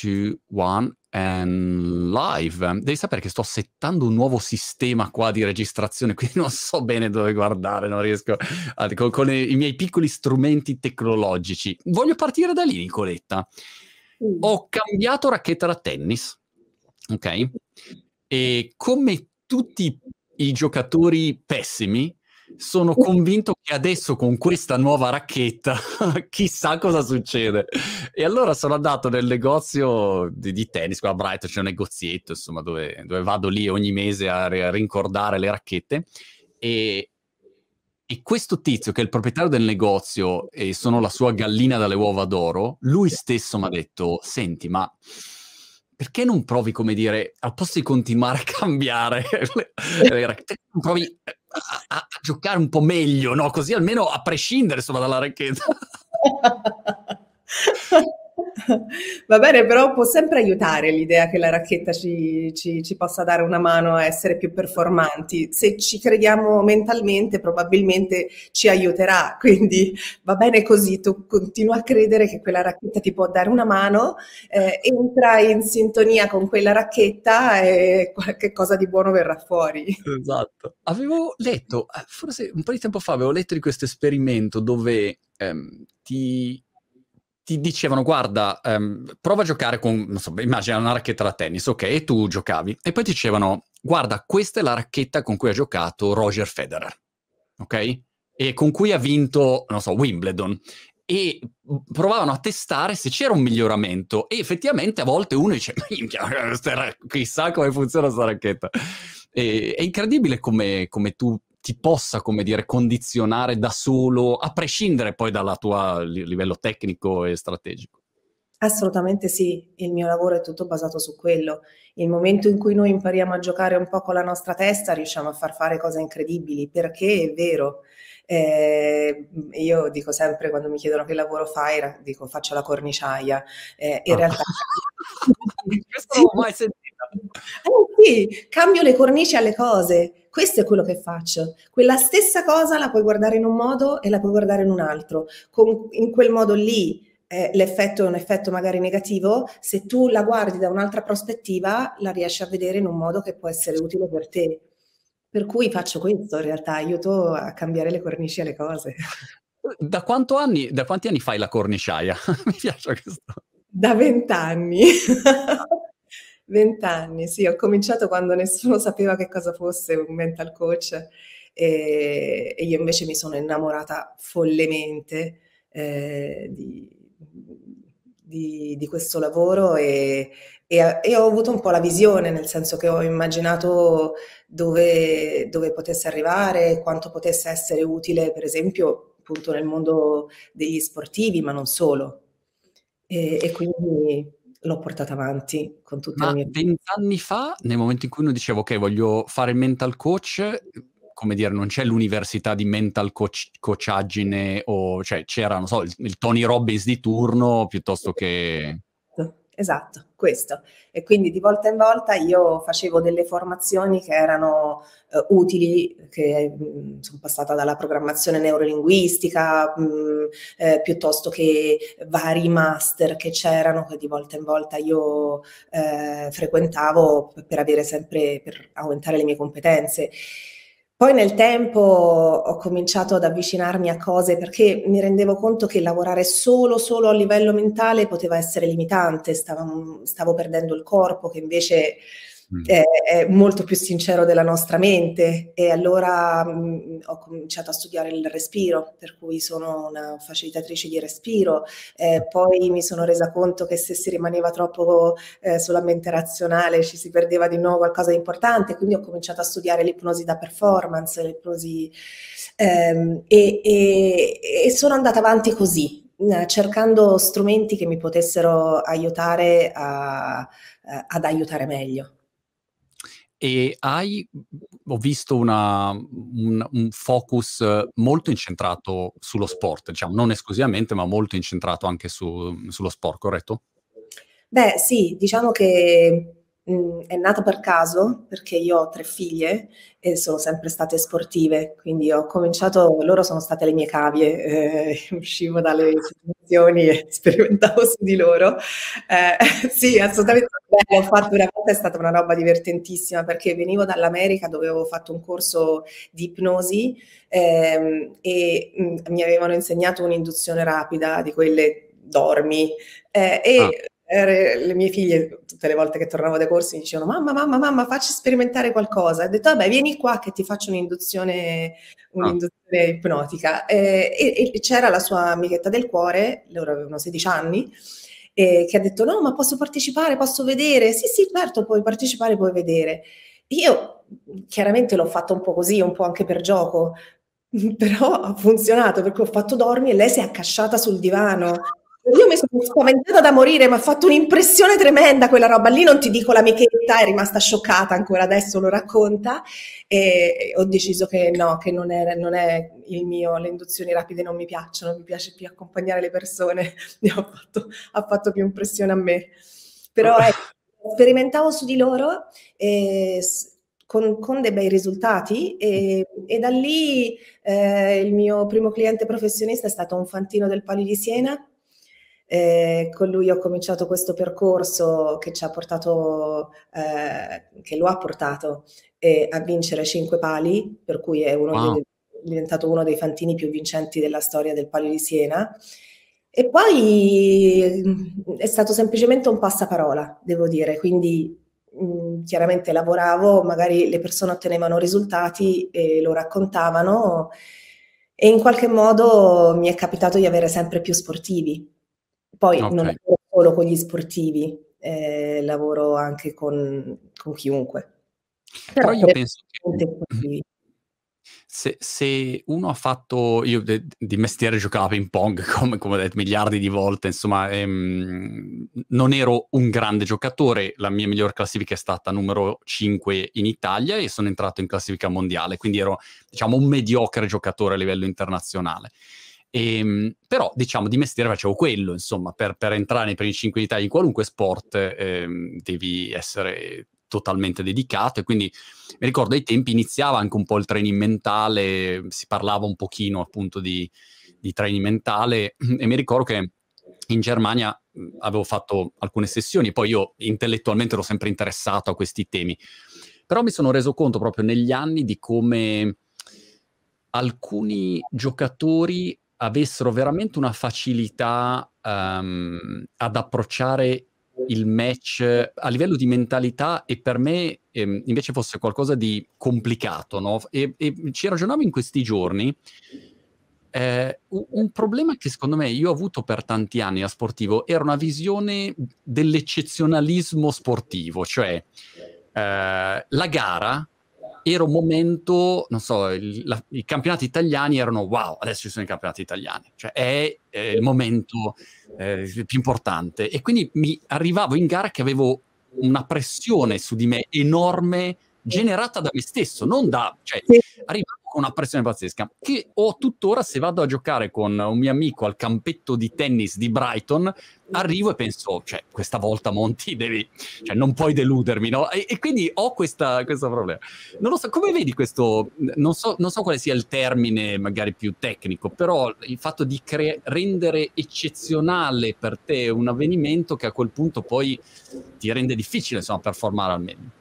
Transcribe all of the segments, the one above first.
2, 1 and live. Devi sapere che sto settando un nuovo sistema qua di registrazione, quindi non so bene dove guardare, non riesco a, con, con i, i, miei piccoli strumenti tecnologici. Voglio partire da lì, Nicoletta. Mm. Ho cambiato racchetta da tennis, ok? E come tutti i giocatori pessimi, sono convinto che adesso con questa nuova racchetta chissà cosa succede. E allora sono andato nel negozio di, di tennis, qua a Brighton c'è un negozietto, insomma, dove, dove vado lì ogni mese a, a rincordare le racchette. E, e questo tizio, che è il proprietario del negozio e sono la sua gallina dalle uova d'oro, lui stesso mi ha detto: Senti, ma perché non provi, come dire, al posto di continuare a cambiare provi a, a, giocare un po' meglio, no? Così almeno a prescindere insomma, dalla racchetta. Va bene, però può sempre aiutare l'idea che la racchetta ci, ci, ci, possa dare una mano a essere più performanti. Se ci crediamo mentalmente, probabilmente ci aiuterà. Quindi va bene così, tu continua a credere che quella racchetta ti può dare una mano, eh, entra in sintonia con quella racchetta e qualche cosa di buono verrà fuori. Esatto. Avevo letto, eh, forse un po' di tempo fa, avevo letto di questo esperimento dove ehm, ti ti dicevano guarda, um, prova a giocare con, non so, immagina una racchetta da tennis, ok, e tu giocavi. E poi ti dicevano guarda, questa è la racchetta con cui ha giocato Roger Federer, ok? E con cui ha vinto, non so, Wimbledon. E provavano a testare se c'era un miglioramento e effettivamente a volte uno dice chissà come funziona questa racchetta. E, è incredibile come, come tu ti possa, come dire, condizionare da solo, a prescindere poi dal tuo livello tecnico e strategico. Assolutamente sì, il mio lavoro è tutto basato su quello. Il momento in cui noi impariamo a giocare un po' con la nostra testa, riusciamo a far fare cose incredibili, perché è vero. Eh, io dico sempre quando mi chiedono che lavoro fai, dico faccio la corniciaia. Eh, in ah. realtà... Questo non l'ho mai sentito. Eh sì, cambio le cornici alle cose. Questo è quello che faccio. Quella stessa cosa la puoi guardare in un modo e la puoi guardare in un altro. Con, in quel modo lì eh, l'effetto è un effetto magari negativo, se tu la guardi da un'altra prospettiva la riesci a vedere in un modo che può essere utile per te. Per cui faccio questo, in realtà aiuto a cambiare le cornici alle cose. Da, anni, da quanti anni fai la corniciaia? Mi piace questo. Da vent'anni. Vent'anni, sì, ho cominciato quando nessuno sapeva che cosa fosse un mental coach e, e io invece mi sono innamorata follemente eh, di, di, di, questo lavoro e, e, e, ho avuto un po' la visione, nel senso che ho immaginato dove, dove potesse arrivare, quanto potesse essere utile, per esempio, appunto nel mondo degli sportivi, ma non solo. E, e quindi l'ho portata avanti con tutte Ma le mie... vent'anni fa, nel momento in cui uno diceva ok, voglio fare il mental coach, come dire, non c'è l'università di mental coach, coachaggine o cioè c'era, non so, il, il Tony Robbins di turno piuttosto che esatto, questo. E quindi di volta in volta io facevo delle formazioni che erano eh, utili, che mh, mm, sono passata dalla programmazione neurolinguistica, mh, mm, eh, piuttosto che vari master che c'erano, che di volta in volta io eh, frequentavo per avere sempre, per aumentare le mie competenze. Poi nel tempo ho cominciato ad avvicinarmi a cose perché mi rendevo conto che lavorare solo, solo a livello mentale poteva essere limitante, stavo, stavo perdendo il corpo che invece Mm. è, molto più sincero della nostra mente e allora mh, mm, ho cominciato a studiare il respiro, per cui sono una facilitatrice di respiro, eh, poi mi sono resa conto che se si rimaneva troppo eh, sulla mente razionale ci si perdeva di nuovo qualcosa di importante, quindi ho cominciato a studiare l'ipnosi da performance, l'ipnosi ehm, e, e, e sono andata avanti così, cercando strumenti che mi potessero aiutare a, ad aiutare meglio. E hai, ho visto una, un, un, focus molto incentrato sullo sport, diciamo, non esclusivamente, ma molto incentrato anche su, sullo sport, corretto? Beh, sì, diciamo che mh, è nata per caso perché io ho tre figlie e sono sempre state sportive, quindi ho cominciato, loro sono state le mie cavie, eh, uscivo dalle situazioni e sperimentavo su di loro. Eh, sì, assolutamente bello, ho fatto volta, è stata una roba divertentissima perché venivo dall'America dove avevo fatto un corso di ipnosi ehm, e mh, mi avevano insegnato un'induzione rapida di quelle dormi eh, e ah le mie figlie, tutte le volte che tornavo dai corsi, mi dicevano: Mamma, mamma, mamma, facci sperimentare qualcosa. Ho detto: Vabbè, vieni qua che ti faccio un'induzione, un'induzione ah. ipnotica. E, e, e, c'era la sua amichetta del cuore, loro avevano 16 anni, e, che ha detto: No, ma posso partecipare, posso vedere? Sì, sì, certo, puoi partecipare, puoi vedere. Io chiaramente l'ho fatto un po' così, un po' anche per gioco, però ha funzionato perché ho fatto dormi e lei si è accasciata sul divano io mi sono spaventata da morire, mi ha fatto un'impressione tremenda quella roba. Lì non ti dico l'amichetta, è rimasta scioccata, ancora adesso lo racconta. E ho deciso che no, che non è, non è il mio, le induzioni rapide non mi piacciono, mi piace più accompagnare le persone. ha, fatto, ha fatto più impressione a me. Però ecco, sperimentavo su di loro. E, con, con, dei bei risultati e, e da lì eh, il mio primo cliente professionista è stato un fantino del Palio di Siena eh, con lui ho cominciato questo percorso che ci ha portato, eh, che lo ha portato eh, a vincere cinque pali, per cui è, wow. dei, è diventato uno dei fantini più vincenti della storia del Palio di Siena. E poi mm, è stato semplicemente un passaparola, devo dire, quindi mh, mm, chiaramente lavoravo, magari le persone ottenevano risultati e lo raccontavano e in qualche modo mi è capitato di avere sempre più sportivi poi okay. non lavoro solo con gli sportivi, eh, lavoro anche con, con chiunque. Però, Però io penso che se, se, uno ha fatto, io de, di mestiere giocavo a ping pong, come, come ho detto miliardi di volte, insomma, ehm, non ero un grande giocatore, la mia miglior classifica è stata numero 5 in Italia e sono entrato in classifica mondiale, quindi ero, diciamo, un mediocre giocatore a livello internazionale. E, ehm, però, diciamo, di mestiere facevo quello, insomma, per, per entrare nei primi 5 d'Italia in qualunque sport eh, devi essere totalmente dedicato e quindi mi ricordo ai tempi iniziava anche un po' il training mentale, si parlava un pochino appunto di, di training mentale e mi ricordo che in Germania avevo fatto alcune sessioni, poi io intellettualmente ero sempre interessato a questi temi, però mi sono reso conto proprio negli anni di come alcuni giocatori avessero veramente una facilità um, ad approcciare il match a livello di mentalità e per me ehm, invece fosse qualcosa di complicato, no? E, e ci ragionavo in questi giorni. Eh, un problema che secondo me io ho avuto per tanti anni a sportivo era una visione dell'eccezionalismo sportivo, cioè eh, la gara era un momento, non so, il, la, i campionati italiani erano wow, adesso ci sono i campionati italiani, cioè è, è il momento eh, più importante. E quindi mi arrivavo in gara che avevo una pressione su di me enorme generata da me stesso, non da... Cioè, arrivavo con una pressione pazzesca, che ho tuttora se vado a giocare con un mio amico al campetto di tennis di Brighton, arrivo e penso, cioè, questa volta Monti devi, cioè, non puoi deludermi, no? E, e quindi ho questa, questo problema. Non lo so, come vedi questo, non so, non so quale sia il termine magari più tecnico, però il fatto di cre- rendere eccezionale per te un avvenimento che a quel punto poi ti rende difficile, insomma, performare al meglio.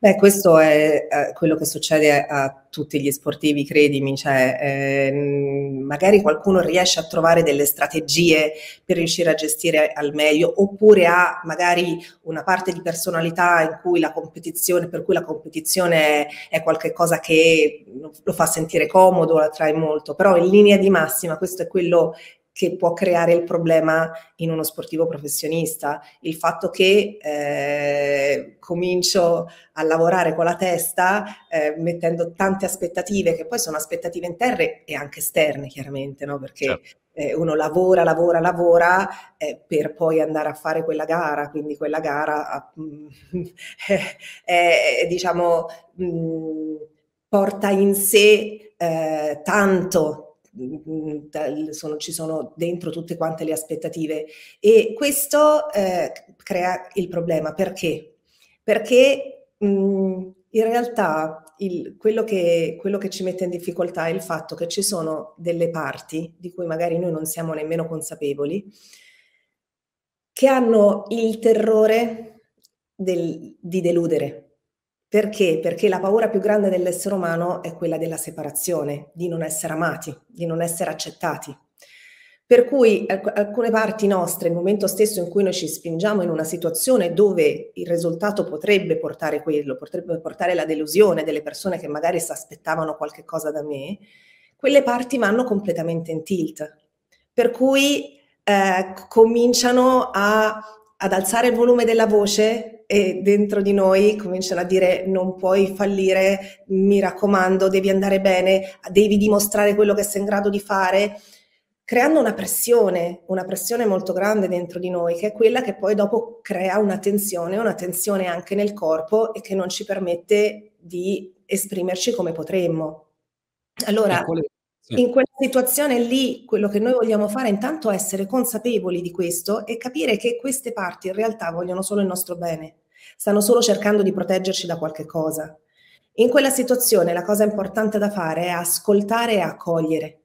Beh, questo è eh, quello che succede a tutti gli sportivi, credimi, cioè, eh, magari qualcuno riesce a trovare delle strategie per riuscire a gestire al meglio, oppure ha magari una parte di personalità in cui la competizione, per cui la competizione è qualcosa che lo fa sentire comodo, lo attrae molto, però in linea di massima questo è quello che può creare il problema in uno sportivo professionista. Il fatto che eh, comincio a lavorare con la testa eh, mettendo tante aspettative, che poi sono aspettative interne e anche esterne, chiaramente, no? perché certo. eh, uno lavora, lavora, lavora eh, per poi andare a fare quella gara, quindi quella gara è, diciamo, mh, mm, porta in sé eh, tanto sono, ci sono dentro tutte quante le aspettative e questo eh, crea il problema perché? perché mh, in realtà il, quello, che, quello che ci mette in difficoltà è il fatto che ci sono delle parti di cui magari noi non siamo nemmeno consapevoli, che hanno il terrore del, di deludere. Perché? Perché la paura più grande dell'essere umano è quella della separazione, di non essere amati, di non essere accettati. Per cui alcune parti nostre, nel momento stesso in cui noi ci spingiamo in una situazione dove il risultato potrebbe portare quello, potrebbe portare la delusione delle persone che magari si aspettavano qualche cosa da me, quelle parti vanno completamente in tilt. Per cui eh, cominciano a, ad alzare il volume della voce e dentro di noi cominciano a dire non puoi fallire, mi raccomando, devi andare bene, devi dimostrare quello che sei in grado di fare creando una pressione, una pressione molto grande dentro di noi, che è quella che poi dopo crea una tensione, una tensione anche nel corpo e che non ci permette di esprimerci come potremmo. Allora, in quella situazione lì, quello che noi vogliamo fare intanto è essere consapevoli di questo e capire che queste parti in realtà vogliono solo il nostro bene, stanno solo cercando di proteggerci da qualche cosa. In quella situazione la cosa importante da fare è ascoltare e accogliere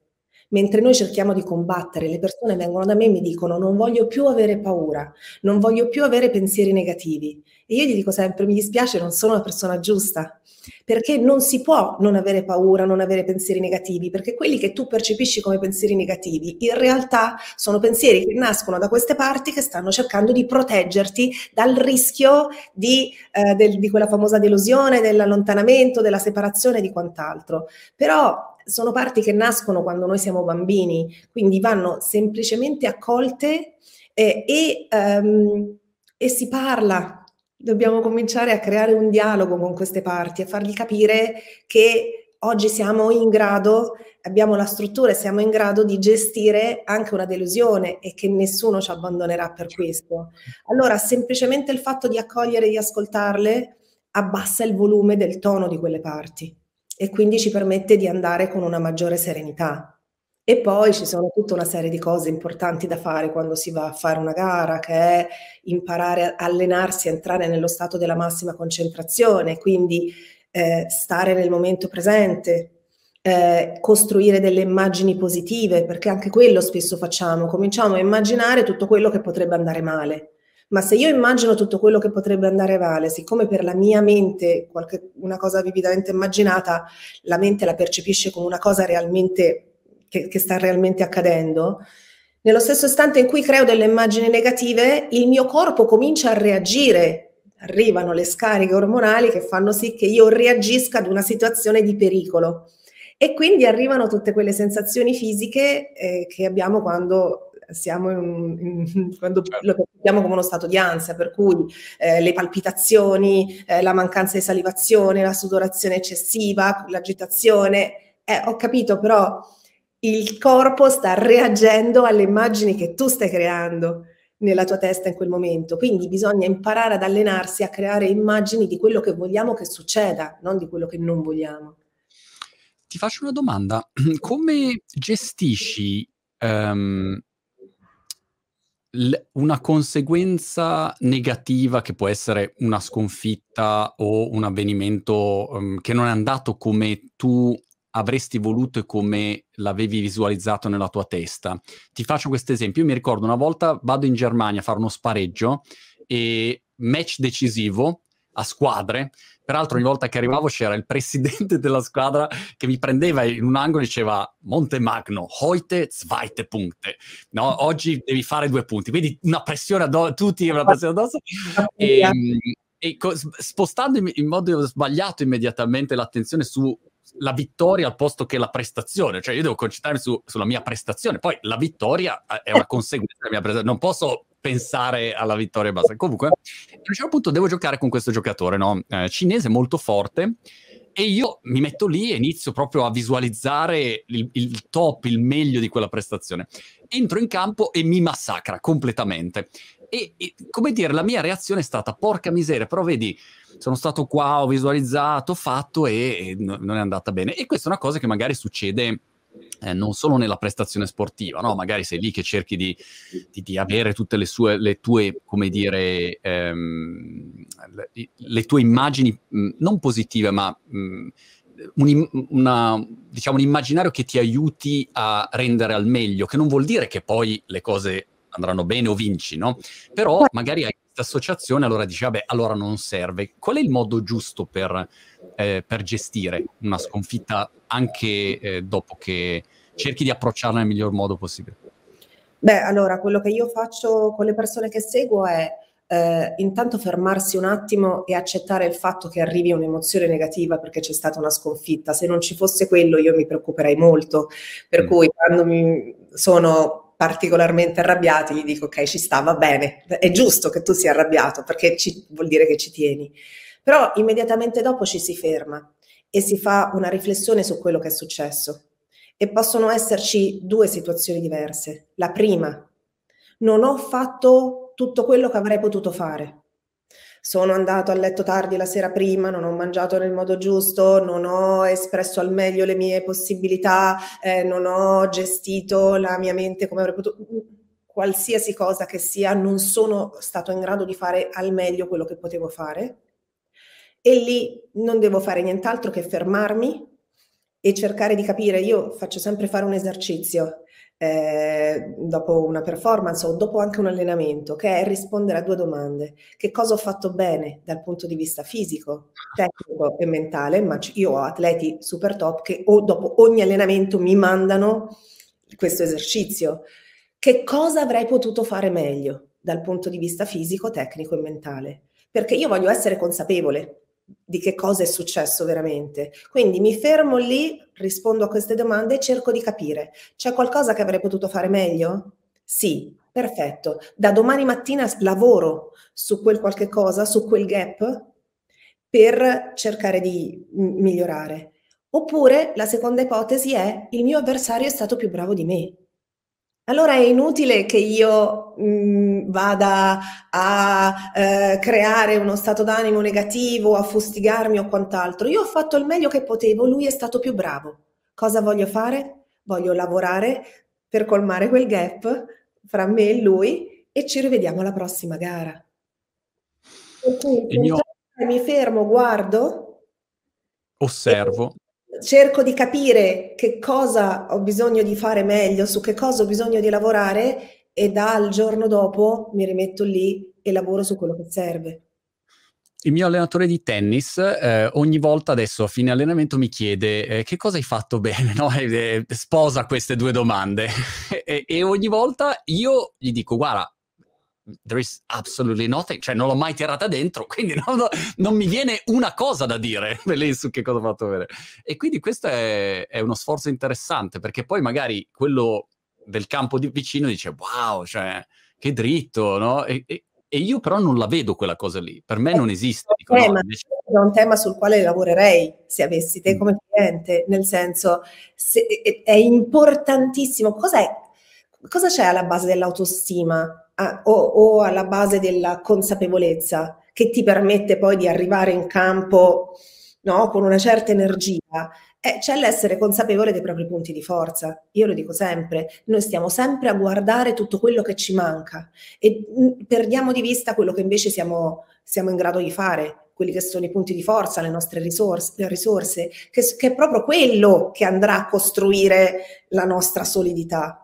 mentre noi cerchiamo di combattere, le persone vengono da me e mi dicono non voglio più avere paura, non voglio più avere pensieri negativi. E io gli dico sempre mi dispiace, non sono la persona giusta, perché non si può non avere paura, non avere pensieri negativi, perché quelli che tu percepisci come pensieri negativi in realtà sono pensieri che nascono da queste parti che stanno cercando di proteggerti dal rischio di, eh, del, di quella famosa delusione, dell'allontanamento, della separazione di quant'altro. Però sono parti che nascono quando noi siamo bambini, quindi vanno semplicemente accolte eh, e, um, e si parla. Dobbiamo cominciare a creare un dialogo con queste parti, a fargli capire che oggi siamo in grado, abbiamo la struttura e siamo in grado di gestire anche una delusione e che nessuno ci abbandonerà per questo. Allora, semplicemente il fatto di accogliere e di ascoltarle abbassa il volume del tono di quelle parti e quindi ci permette di andare con una maggiore serenità. E poi ci sono tutta una serie di cose importanti da fare quando si va a fare una gara, che è imparare a allenarsi, entrare nello stato della massima concentrazione, quindi eh, stare nel momento presente, eh, costruire delle immagini positive, perché anche quello spesso facciamo, cominciamo a immaginare tutto quello che potrebbe andare male ma se io immagino tutto quello che potrebbe andare male, siccome per la mia mente qualche, una cosa vividamente immaginata, la mente la percepisce come una cosa realmente che, che sta realmente accadendo, nello stesso istante in cui creo delle immagini negative, il mio corpo comincia a reagire. Arrivano le scariche ormonali che fanno sì che io reagisca ad una situazione di pericolo. E quindi arrivano tutte quelle sensazioni fisiche eh, che abbiamo quando siamo in, in, quando certo. lo percepiamo come uno stato di ansia, per cui eh, le palpitazioni, eh, la mancanza di salivazione, la sudorazione eccessiva, l'agitazione. Eh, ho capito, però il corpo sta reagendo alle immagini che tu stai creando nella tua testa in quel momento. Quindi bisogna imparare ad allenarsi a creare immagini di quello che vogliamo che succeda, non di quello che non vogliamo. Ti faccio una domanda. Come gestisci um, una conseguenza negativa che può essere una sconfitta o un avvenimento um, che non è andato come tu avresti voluto e come l'avevi visualizzato nella tua testa. Ti faccio questo esempio. Io mi ricordo una volta vado in Germania a fare uno spareggio e match decisivo a squadre Peraltro ogni volta che arrivavo c'era il presidente della squadra che mi prendeva in un angolo e diceva Montemagno, heute zweite punte. No, oggi devi fare due punti. Quindi una pressione addosso, tutti una pressione addosso. E, ehm, e co- spostando in, in modo sbagliato immediatamente l'attenzione su la vittoria al posto che la prestazione, cioè io devo concentrarmi su, sulla mia prestazione, poi la vittoria è una conseguenza della mia prestazione, non posso pensare alla vittoria e basta. Comunque, a un certo punto devo giocare con questo giocatore no? eh, cinese molto forte e io mi metto lì e inizio proprio a visualizzare il, il, top, il meglio di quella prestazione. Entro in campo e mi massacra completamente. E, e come dire, la mia reazione è stata porca miseria, però vedi, sono stato qua, ho visualizzato, fatto e, e non è andata bene. E questa è una cosa che magari succede eh, non solo nella prestazione sportiva, no? magari sei lì che cerchi di, di, di avere tutte le, sue, le tue, come dire, ehm, le, le, tue immagini mh, non positive, ma mh, un, una, diciamo, un immaginario che ti aiuti a rendere al meglio, che non vuol dire che poi le cose andranno bene o vinci, no? Però magari hai questa associazione, allora dici, vabbè, allora non serve. Qual è il modo giusto per, eh, per gestire una sconfitta anche eh, dopo che cerchi di approcciarla nel miglior modo possibile? Beh, allora, quello che io faccio con le persone che seguo è eh, intanto fermarsi un attimo e accettare il fatto che arrivi un'emozione negativa perché c'è stata una sconfitta. Se non ci fosse quello io mi preoccuperei molto. Per mm. cui quando mi sono particolarmente arrabbiati gli dico ok ci sta, va bene, è giusto che tu sia arrabbiato perché ci, vuol dire che ci tieni. Però immediatamente dopo ci si ferma e si fa una riflessione su quello che è successo. E possono esserci due situazioni diverse. La prima, non ho fatto tutto quello che avrei potuto fare. Sono andato a letto tardi la sera prima, non ho mangiato nel modo giusto, non ho espresso al meglio le mie possibilità, eh, non ho gestito la mia mente come avrei potuto. Qualsiasi cosa che sia, non sono stato in grado di fare al meglio quello che potevo fare e lì non devo fare nient'altro che fermarmi e cercare di capire. Io faccio sempre fare un esercizio eh, dopo una performance o dopo anche un allenamento, che è rispondere a due domande. Che cosa ho fatto bene dal punto di vista fisico, tecnico e mentale? Ma io ho atleti super top che o dopo ogni allenamento mi mandano questo esercizio. Che cosa avrei potuto fare meglio dal punto di vista fisico, tecnico e mentale? Perché io voglio essere consapevole di che cosa è successo veramente. Quindi mi fermo lì, rispondo a queste domande e cerco di capire. C'è qualcosa che avrei potuto fare meglio? Sì, perfetto. Da domani mattina lavoro su quel qualche cosa, su quel gap per cercare di migliorare. Oppure la seconda ipotesi è il mio avversario è stato più bravo di me. Allora è inutile che io mh, mm, vada a eh, creare uno stato d'animo negativo, a fustigarmi o quant'altro. Io ho fatto il meglio che potevo, lui è stato più bravo. Cosa voglio fare? Voglio lavorare per colmare quel gap fra me e lui e ci rivediamo alla prossima gara. Per cui, mi fermo, guardo, osservo cerco di capire che cosa ho bisogno di fare meglio, su che cosa ho bisogno di lavorare e dal giorno dopo mi rimetto lì e lavoro su quello che serve. Il mio allenatore di tennis eh, ogni volta adesso a fine allenamento mi chiede eh, che cosa hai fatto bene, no? e, e, sposa queste due domande e, e ogni volta io gli dico guarda there is absolutely nothing, cioè non l'ho mai tirata dentro, quindi non, non mi viene una cosa da dire su che cosa ho fatto vedere. E quindi questo è, è, uno sforzo interessante, perché poi magari quello del campo di vicino dice wow, cioè che dritto, no? E, e, e io però non la vedo quella cosa lì, per me non esiste. Dico, tema, no, invece... È un tema sul quale lavorerei se avessi te mm. come cliente, nel senso se, è, è importantissimo. Cos'è, cosa c'è alla base dell'autostima? a, o, o alla base della consapevolezza che ti permette poi di arrivare in campo no, con una certa energia, eh, c'è l'essere consapevole dei propri punti di forza. Io lo dico sempre, noi stiamo sempre a guardare tutto quello che ci manca e mm, perdiamo di vista quello che invece siamo, siamo, in grado di fare, quelli che sono i punti di forza, le nostre risorse, le risorse che, che è proprio quello che andrà a costruire la nostra solidità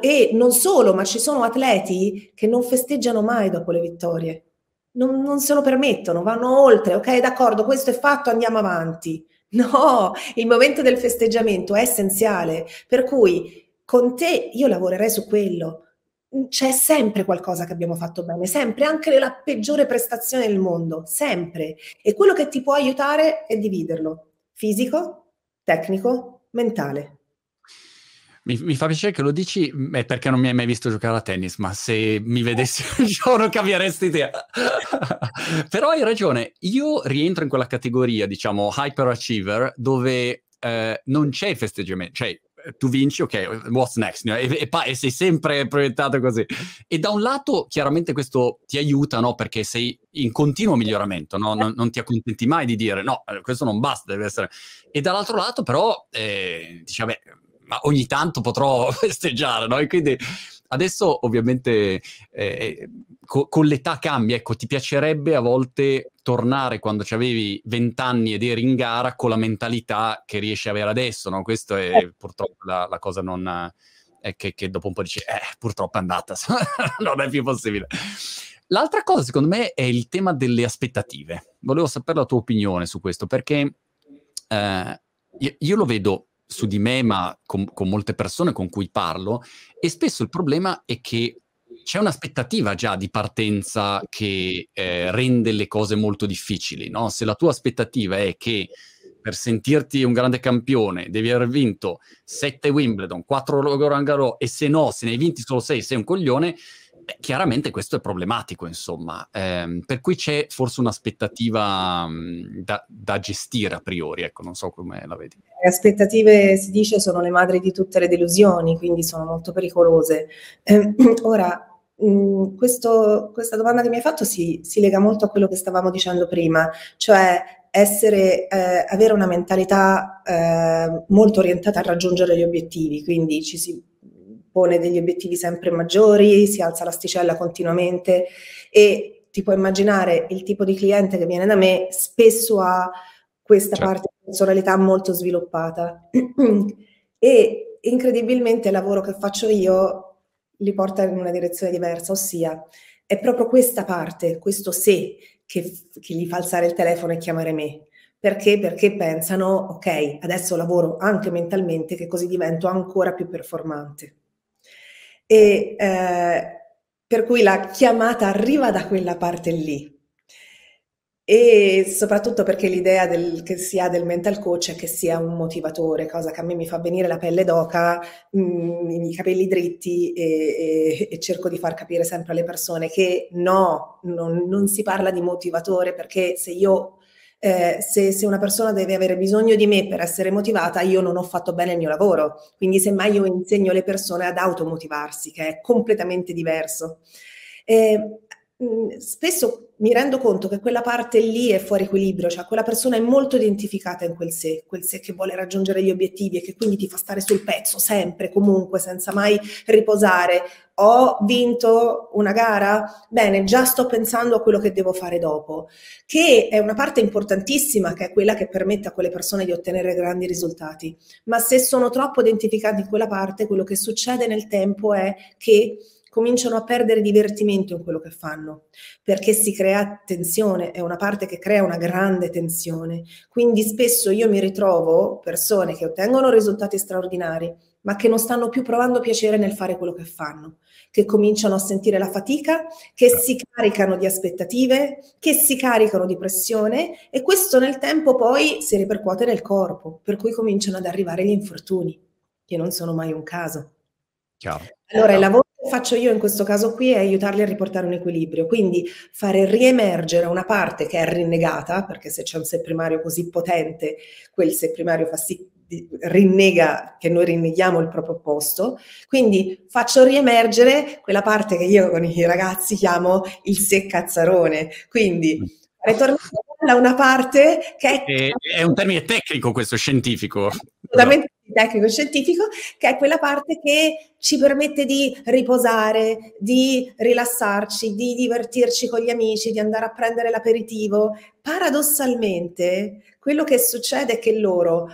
e non solo, ma ci sono atleti che non festeggiano mai dopo le vittorie. Non, non, se lo permettono, vanno oltre, ok, d'accordo, questo è fatto, andiamo avanti. No, il momento del festeggiamento è essenziale, per cui con te io lavorerei su quello. C'è sempre qualcosa che abbiamo fatto bene, sempre, anche nella peggiore prestazione del mondo, sempre. E quello che ti può aiutare è dividerlo, fisico, tecnico, mentale. Mi, mi, fa piacere che lo dici mm, è perché non mi hai mai visto giocare a tennis, ma se mi vedessi un giorno cambieresti idea. Però hai ragione, io rientro in quella categoria, diciamo, hyperachiever, dove eh, non c'è il festeggiamento, cioè tu vinci, ok, what's next? E, e, e, sei sempre proiettato così. E da un lato, chiaramente questo ti aiuta, no? Perché sei in continuo miglioramento, no? non, non, ti accontenti mai di dire no, eh, questo non basta, deve essere... E dall'altro lato, però, eh, dici, vabbè, ma ogni tanto potrò festeggiare, no? E quindi adesso ovviamente eh, co- con l'età cambia, ecco, ti piacerebbe a volte tornare quando avevi 20 anni ed eri in gara con la mentalità che riesci a avere adesso, no? Questo è eh. purtroppo la, la cosa non... È che, che, dopo un po' dici, eh, purtroppo è andata, non è più possibile. L'altra cosa, secondo me, è il tema delle aspettative. Volevo sapere la tua opinione su questo, perché eh, io, io, lo vedo su di me, ma con, con, molte persone con cui parlo, e spesso il problema è che c'è un'aspettativa già di partenza che eh, rende le cose molto difficili, no? Se la tua aspettativa è che per sentirti un grande campione devi aver vinto 7 Wimbledon, 4 Roland Garros e se no, se ne hai vinti solo 6 sei un coglione, Beh, chiaramente questo è problematico, insomma, eh, per cui c'è forse un'aspettativa mh, da, da, gestire a priori, ecco, non so come la vedi. Le aspettative, si dice, sono le madri di tutte le delusioni, quindi sono molto pericolose. Eh, ora, mh, questo, questa domanda che mi hai fatto si, si, lega molto a quello che stavamo dicendo prima, cioè essere, eh, avere una mentalità eh, molto orientata a raggiungere gli obiettivi, quindi ci si pone degli obiettivi sempre maggiori, si alza l'asticella continuamente e ti puoi immaginare il tipo di cliente che viene da me spesso ha questa certo. parte di personalità molto sviluppata e incredibilmente il lavoro che faccio io li porta in una direzione diversa, ossia è proprio questa parte, questo se che, che gli fa alzare il telefono e chiamare me. Perché? Perché pensano, ok, adesso lavoro anche mentalmente che così divento ancora più performante e eh, per cui la chiamata arriva da quella parte lì. E soprattutto perché l'idea del, che si ha del mental coach è che sia un motivatore, cosa che a me mi fa venire la pelle d'oca, mh, mm, i capelli dritti e, e, e, cerco di far capire sempre alle persone che no, non, non si parla di motivatore perché se io eh, se, se, una persona deve avere bisogno di me per essere motivata, io non ho fatto bene il mio lavoro. Quindi semmai io insegno le persone ad automotivarsi, che è completamente diverso. Eh, spesso mi rendo conto che quella parte lì è fuori equilibrio, cioè quella persona è molto identificata in quel sé, quel sé che vuole raggiungere gli obiettivi e che quindi ti fa stare sul pezzo sempre, comunque, senza mai riposare. Ho vinto una gara? Bene, già sto pensando a quello che devo fare dopo, che è una parte importantissima, che è quella che permette a quelle persone di ottenere grandi risultati. Ma se sono troppo identificati in quella parte, quello che succede nel tempo è che cominciano a perdere divertimento in quello che fanno, perché si crea tensione, è una parte che crea una grande tensione. Quindi spesso io mi ritrovo persone che ottengono risultati straordinari, ma che non stanno più provando piacere nel fare quello che fanno, che cominciano a sentire la fatica, che si caricano di aspettative, che si caricano di pressione e questo nel tempo poi si ripercuote nel corpo, per cui cominciano ad arrivare gli infortuni, che non sono mai un caso. Chiaro. Allora, il lavoro faccio io in questo caso qui è aiutarli a riportare un equilibrio, quindi fare riemergere una parte che è rinnegata, perché se c'è un sé primario così potente, quel sé primario fa sì rinnega che noi rinneghiamo il proprio opposto, quindi faccio riemergere quella parte che io con i ragazzi chiamo il sé cazzarone, quindi mm. ritornare a una parte che è... È un termine tecnico questo, scientifico. Assolutamente tecnico-scientifico, che è quella parte che ci permette di riposare, di rilassarci, di divertirci con gli amici, di andare a prendere l'aperitivo. Paradossalmente, quello che succede è che loro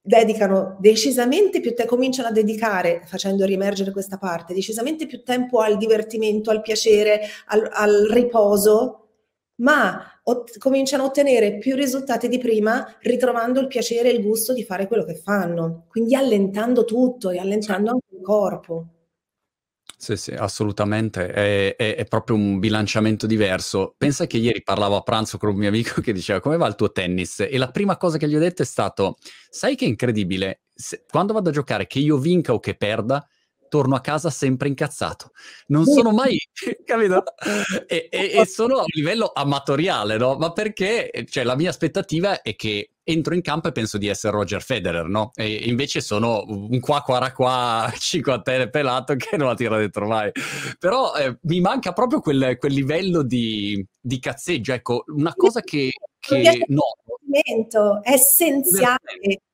dedicano decisamente più tempo, cominciano a dedicare, facendo riemergere questa parte, decisamente più tempo al divertimento, al piacere, al, al riposo, ma ot- cominciano a ottenere più risultati di prima ritrovando il piacere e il gusto di fare quello che fanno, quindi allentando tutto e allentando anche il corpo. Sì, sì, assolutamente, è, è, è, proprio un bilanciamento diverso. Pensa che ieri parlavo a pranzo con un mio amico che diceva come va il tuo tennis? E la prima cosa che gli ho detto è stato, sai che è incredibile, Se, quando vado a giocare, che io vinca o che perda, torno a casa sempre incazzato. Non sono mai, capito? E, e, e, sono a un livello amatoriale, no? Ma perché, cioè, la mia aspettativa è che entro in campo e penso di essere Roger Federer, no? E invece sono un qua qua qua cinquantenne pelato che non la tira dentro mai. Però eh, mi manca proprio quel, quel livello di, di, cazzeggio. Ecco, una cosa che, che noto divertimento, è essenziale.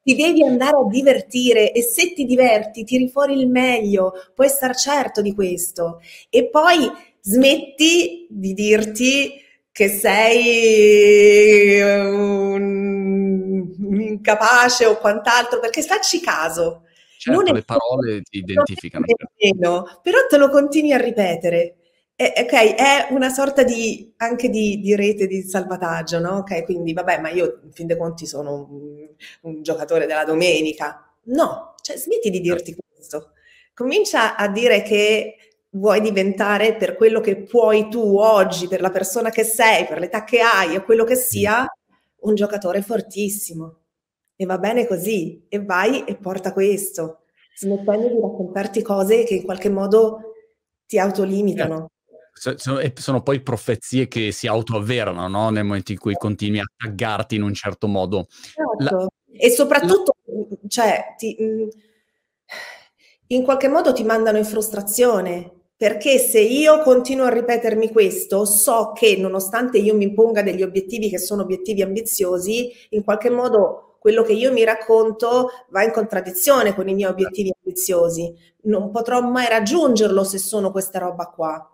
Ti devi andare a divertire e se ti diverti tiri fuori il meglio, puoi star certo di questo. E poi smetti di dirti che sei un, un incapace o quant'altro, perché facci caso. Certo, non le parole ti identificano. Meno, però te lo continui a ripetere. Eh, ok, è una sorta di, anche di, di, rete di salvataggio, no? Ok, quindi vabbè, ma io in fin dei conti sono un, un giocatore della domenica. No, cioè smetti di dirti questo. Comincia a dire che vuoi diventare per quello che puoi tu oggi, per la persona che sei, per l'età che hai o quello che sia, un giocatore fortissimo. E va bene così. E vai e porta questo, smettendo di raccontarti cose che in qualche modo ti autolimitano. Sono, poi profezie che si autoavverano, no? Nel momento in cui continui a taggarti in un certo modo. Certo. La, e soprattutto, la... cioè, ti, in qualche modo ti mandano in frustrazione, perché se io continuo a ripetermi questo, so che nonostante io mi imponga degli obiettivi che sono obiettivi ambiziosi, in qualche modo quello che io mi racconto va in contraddizione con i miei obiettivi ambiziosi. Non potrò mai raggiungerlo se sono questa roba qua.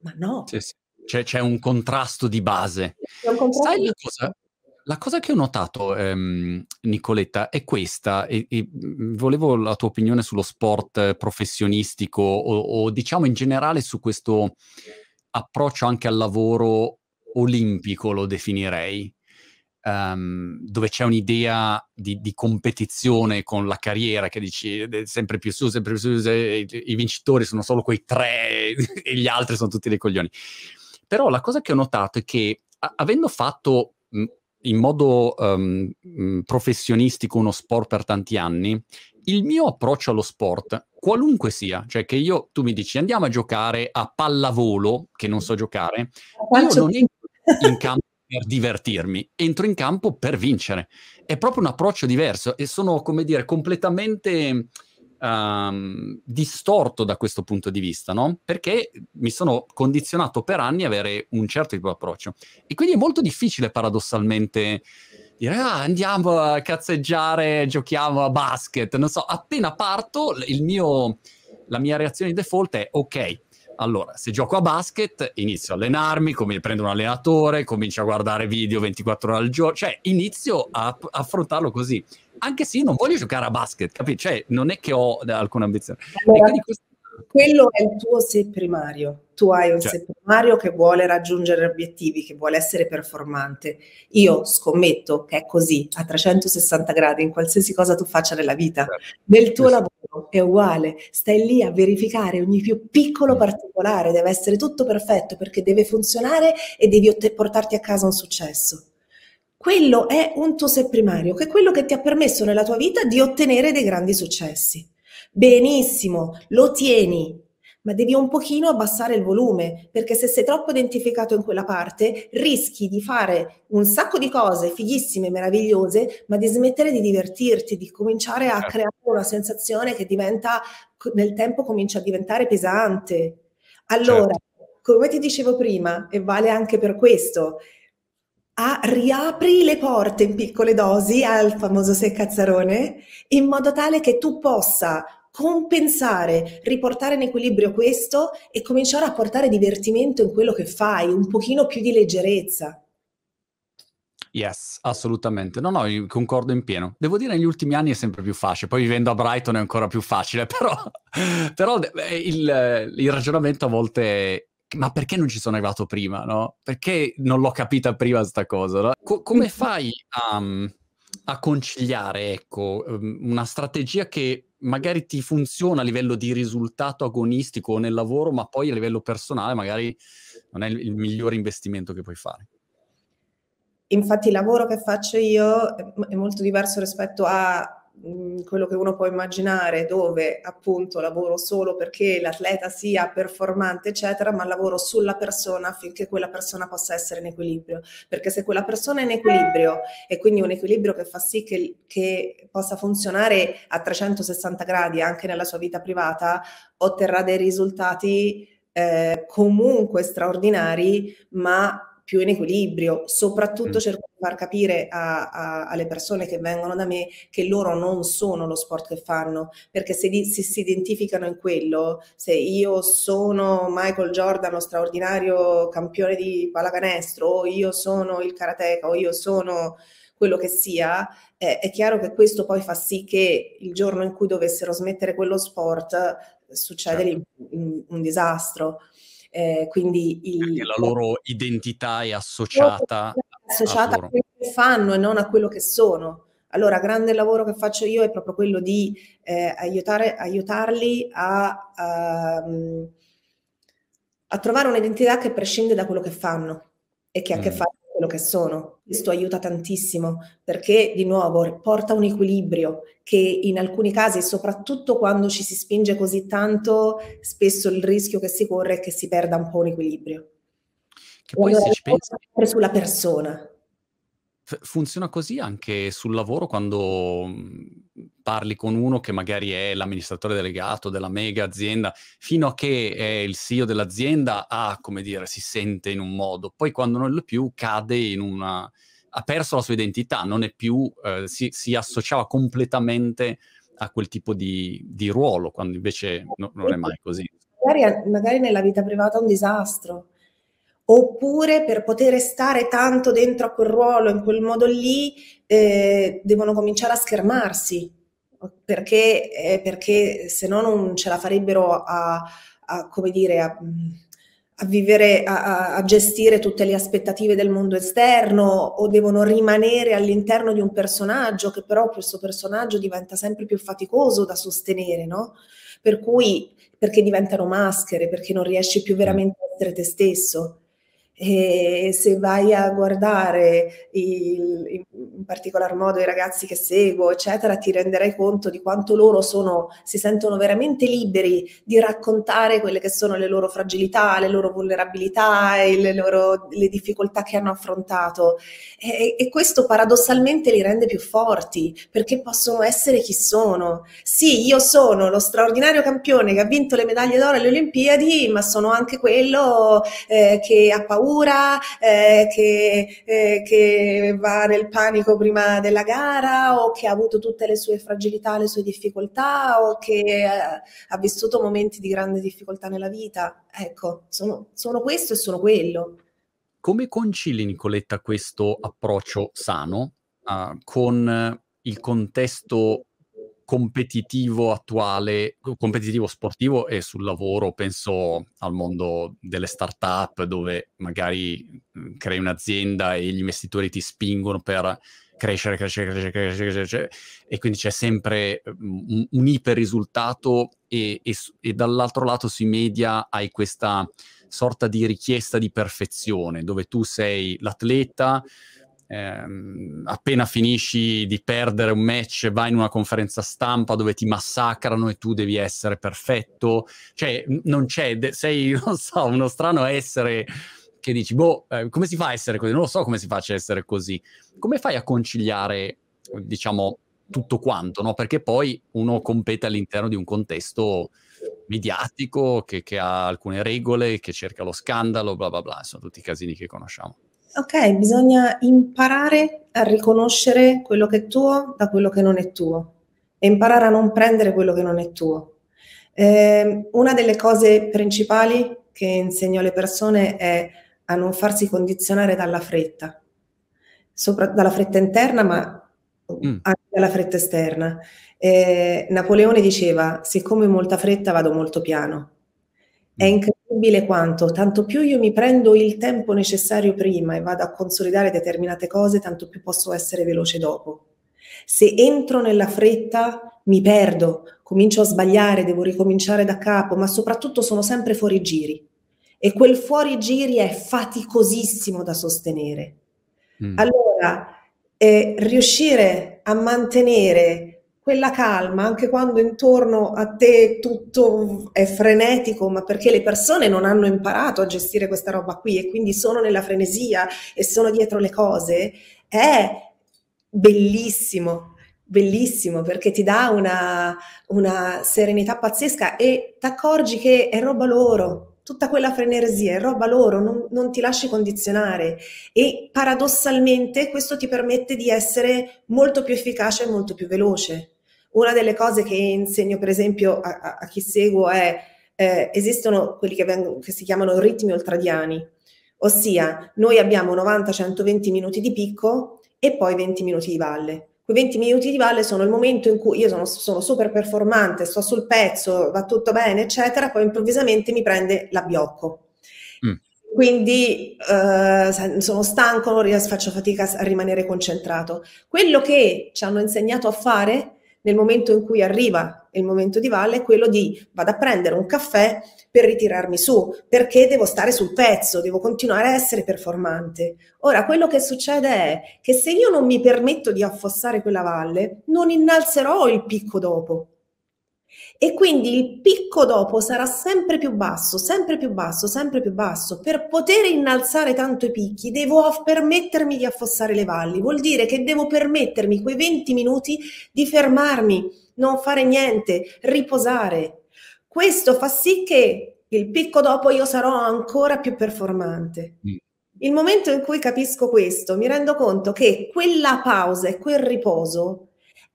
Ma no. Sì, sì. C'è, c'è, un contrasto di base. Contrasto Sai la cosa, la cosa, che ho notato, ehm, Nicoletta, è questa, e, e, mm, volevo la tua opinione sullo sport professionistico o, o diciamo in generale su questo approccio anche al lavoro olimpico, lo definirei. Um, dove c'è un'idea di, di, competizione con la carriera che dici sempre più su, sempre più su, i, i vincitori sono solo quei tre e gli altri sono tutti dei coglioni. Però la cosa che ho notato è che a, avendo fatto mh, in modo um, mh, professionistico uno sport per tanti anni, il mio approccio allo sport, qualunque sia, cioè che io, tu mi dici andiamo a giocare a pallavolo, che non so giocare, io non entro in campo per divertirmi, entro in campo per vincere. È proprio un approccio diverso e sono, come dire, completamente um, distorto da questo punto di vista, no? Perché mi sono condizionato per anni a avere un certo tipo di approccio. E quindi è molto difficile paradossalmente dire ah, andiamo a cazzeggiare, giochiamo a basket. Non so, appena parto, il mio, la mia reazione di default è ok allora, se gioco a basket, inizio a allenarmi, come prendo un allenatore, comincio a guardare video 24 ore al giorno, cioè inizio a, affrontarlo così. Anche se io non voglio giocare a basket, capisci? Cioè, non è che ho alcuna ambizione. Allora, questo... Quello è il tuo sé primario. Tu hai un cioè. sé primario che vuole raggiungere obiettivi, che vuole essere performante. Io scommetto che è così, a 360 gradi, in qualsiasi cosa tu faccia nella vita. Certo. Nel tuo lavoro è uguale, stai lì a verificare ogni più piccolo mm. particolare, deve essere tutto perfetto perché deve funzionare e devi ott- portarti a casa un successo. Quello è un tuo sé primario, che è quello che ti ha permesso nella tua vita di ottenere dei grandi successi. Benissimo, lo tieni, ma devi un pochino abbassare il volume, perché se sei troppo identificato in quella parte, rischi di fare un sacco di cose fighissime, meravigliose, ma di smettere di divertirti, di cominciare a certo. creare una sensazione che diventa, nel tempo comincia a diventare pesante. Allora, certo. come ti dicevo prima, e vale anche per questo, a riapri le porte in piccole dosi al famoso seccazzarone in modo tale che tu possa compensare, riportare in equilibrio questo e cominciare a portare divertimento in quello che fai, un pochino più di leggerezza. Yes, assolutamente. No, no, concordo in pieno. Devo dire, negli ultimi anni è sempre più facile. Poi vivendo a Brighton è ancora più facile, però, però il, il, ragionamento a volte è ma perché non ci sono arrivato prima, no? Perché non l'ho capita prima sta cosa, no? Co- come fai a, a conciliare, ecco, una strategia che magari ti funziona a livello di risultato agonistico nel lavoro, ma poi a livello personale magari non è il migliore investimento che puoi fare. Infatti il lavoro che faccio io è molto diverso rispetto a Quello che uno può immaginare, dove appunto lavoro solo perché l'atleta sia performante, eccetera, ma lavoro sulla persona affinché quella persona possa essere in equilibrio. Perché se quella persona è in equilibrio e quindi un equilibrio che fa sì che, che possa funzionare a 360 gradi anche nella sua vita privata, otterrà dei risultati eh, comunque straordinari, ma più in equilibrio, soprattutto mm. cerco di far capire a, a, alle persone che vengono da me che loro non sono lo sport che fanno, perché se, di, se si identificano in quello, se io sono Michael Jordan, lo straordinario campione di pallacanestro, o io sono il karateka, o io sono quello che sia, eh, è chiaro che questo poi fa sì che il giorno in cui dovessero smettere quello sport succede certo. un, un disastro. Eh, quindi il, la loro identità è associata, associata a, a quello che fanno e non a quello che sono. Allora, grande lavoro che faccio io è proprio quello di eh, aiutare, aiutarli a, a, a, trovare un'identità che prescinde da quello che fanno e che ha a che mm. fare quello che sono. Questo aiuta tantissimo perché, di nuovo, porta un equilibrio che in alcuni casi, soprattutto quando ci si spinge così tanto, spesso il rischio che si corre è che si perda un po' un equilibrio. Che poi allora, se ci pensi... sulla persona funziona così anche sul lavoro quando mhmm, parli con uno che magari è l'amministratore delegato della mega azienda, fino a che è il CEO dell'azienda, ah, come dire, si sente in un modo, poi quando non lo è più cade in una... ha perso la sua identità, non è più, eh, si, si, associava completamente a quel tipo di, di ruolo, quando invece no, non è mai così. Magari, magari nella vita privata è un disastro oppure per poter stare tanto dentro a quel ruolo, in quel modo lì, eh, devono cominciare a schermarsi, perché, eh, perché se no non ce la farebbero a, a come dire, a, a vivere, a, a, gestire tutte le aspettative del mondo esterno o devono rimanere all'interno di un personaggio che però questo personaggio diventa sempre più faticoso da sostenere, no? Per cui, perché diventano maschere, perché non riesci più veramente a essere te stesso. E se vai a guardare il, in particolar modo i ragazzi che seguo, eccetera, ti renderai conto di quanto loro sono, si sentono veramente liberi di raccontare quelle che sono le loro fragilità, le loro vulnerabilità e le, loro, le difficoltà che hanno affrontato. E, e questo paradossalmente li rende più forti perché possono essere chi sono. Sì, io sono lo straordinario campione che ha vinto le medaglie d'oro alle Olimpiadi, ma sono anche quello eh, che ha paura paura, eh, che, eh, che va nel panico prima della gara o che ha avuto tutte le sue fragilità, le sue difficoltà o che eh, ha vissuto momenti di grande difficoltà nella vita. Ecco, sono, sono questo e sono quello. Come concili, Nicoletta, questo approccio sano uh, con il contesto competitivo attuale, competitivo sportivo e sul lavoro, penso al mondo delle start-up dove magari mhmm, crei un'azienda e gli investitori ti spingono per crescere, crescere, crescere, crescere, crescere e quindi c'è sempre mhmm, un, un iper risultato e, e, e dall'altro lato sui media hai questa sorta di richiesta di perfezione dove tu sei l'atleta, ehm, appena finisci di perdere un match vai in una conferenza stampa dove ti massacrano e tu devi essere perfetto, cioè non c'è, sei, non so, uno strano essere che dici, boh, eh, come si fa a essere così? Non lo so come si faccia a essere così. Come fai a conciliare, diciamo, tutto quanto, no? Perché poi uno compete all'interno di un contesto mediatico che, che, ha alcune regole, che cerca lo scandalo, bla bla bla, sono tutti i casini che conosciamo. Ok, bisogna imparare a riconoscere quello che è tuo da quello che non è tuo e imparare a non prendere quello che non è tuo. Eh, una delle cose principali che insegno alle persone è a non farsi condizionare dalla fretta, sopra, dalla fretta interna, ma mm. anche dalla fretta esterna. Eh, Napoleone diceva: Siccome ho molta fretta, vado molto piano. È mm. Incredibile quanto, tanto più io mi prendo il tempo necessario prima e vado a consolidare determinate cose, tanto più posso essere veloce dopo. Se entro nella fretta, mi perdo, comincio a sbagliare, devo ricominciare da capo, ma soprattutto sono sempre fuori giri. E quel fuori giri è faticosissimo da sostenere. Mm. Allora, eh, riuscire a mantenere quella calma, anche quando intorno a te tutto è frenetico, ma perché le persone non hanno imparato a gestire questa roba qui e quindi sono nella frenesia e sono dietro le cose, è bellissimo, bellissimo perché ti dà una, una serenità pazzesca e ti accorgi che è roba loro, tutta quella frenesia, è roba loro, non, non ti lasci condizionare e paradossalmente questo ti permette di essere molto più efficace e molto più veloce. Una delle cose che insegno per esempio a, a, chi seguo è eh, esistono quelli che, vengono, che si chiamano ritmi ultradiani, ossia noi abbiamo 90-120 minuti di picco e poi 20 minuti di valle. Quei 20 minuti di valle sono il momento in cui io sono, sono super performante, sto sul pezzo, va tutto bene, eccetera, poi improvvisamente mi prende l'abbiocco. Mm. Quindi eh, sono stanco, non riesco, faccio fatica a rimanere concentrato. Quello che ci hanno insegnato a fare nel momento in cui arriva il momento di valle è quello di vado a prendere un caffè per ritirarmi su, perché devo stare sul pezzo, devo continuare a essere performante. Ora, quello che succede è che se io non mi permetto di affossare quella valle, non innalzerò il picco dopo. E quindi il picco dopo sarà sempre più basso, sempre più basso, sempre più basso. Per poter innalzare tanto i picchi devo permettermi di affossare le valli, vuol dire che devo permettermi quei 20 minuti di fermarmi, non fare niente, riposare. Questo fa sì che il picco dopo io sarò ancora più performante. Mm. Il momento in cui capisco questo, mi rendo conto che quella pausa e quel riposo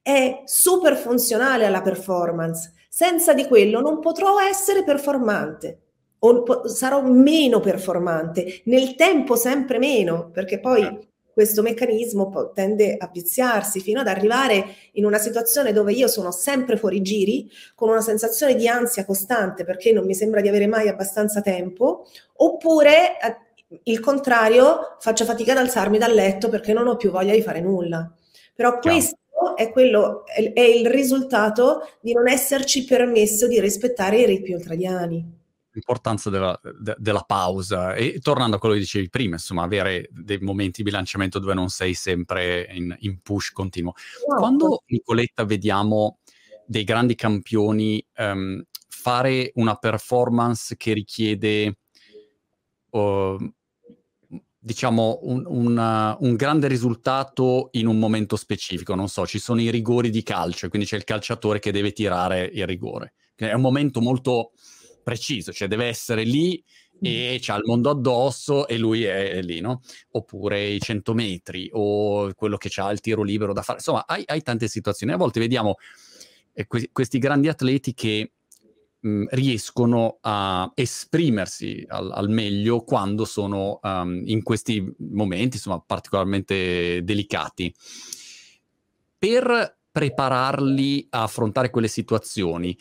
è super funzionale alla performance senza di quello non potrò essere performante o sarò meno performante, nel tempo sempre meno, perché poi certo. questo meccanismo tende a viziarsi fino ad arrivare in una situazione dove io sono sempre fuori giri, con una sensazione di ansia costante perché non mi sembra di avere mai abbastanza tempo, oppure eh, il contrario, faccio fatica ad alzarmi dal letto perché non ho più voglia di fare nulla. Però questo è, quello, è, il risultato di non esserci permesso di rispettare i ritmi ultradiani l'importanza della, de, della, pausa e tornando a quello che dicevi prima, insomma, avere dei momenti di bilanciamento dove non sei sempre in, in push continuo. No. Quando, Nicoletta, vediamo dei grandi campioni um, fare una performance che richiede uh, diciamo, un, un, un, grande risultato in un momento specifico. Non so, ci sono i rigori di calcio, quindi c'è il calciatore che deve tirare il rigore. È un momento molto preciso, cioè deve essere lì e c'ha il mondo addosso e lui è, è, lì, no? Oppure i 100 metri o quello che ha il tiro libero da fare. Insomma, hai, hai tante situazioni. A volte vediamo eh, que- questi grandi atleti che mh, riescono a esprimersi al, al meglio quando sono um, in questi momenti, insomma, particolarmente delicati. Per prepararli a affrontare quelle situazioni,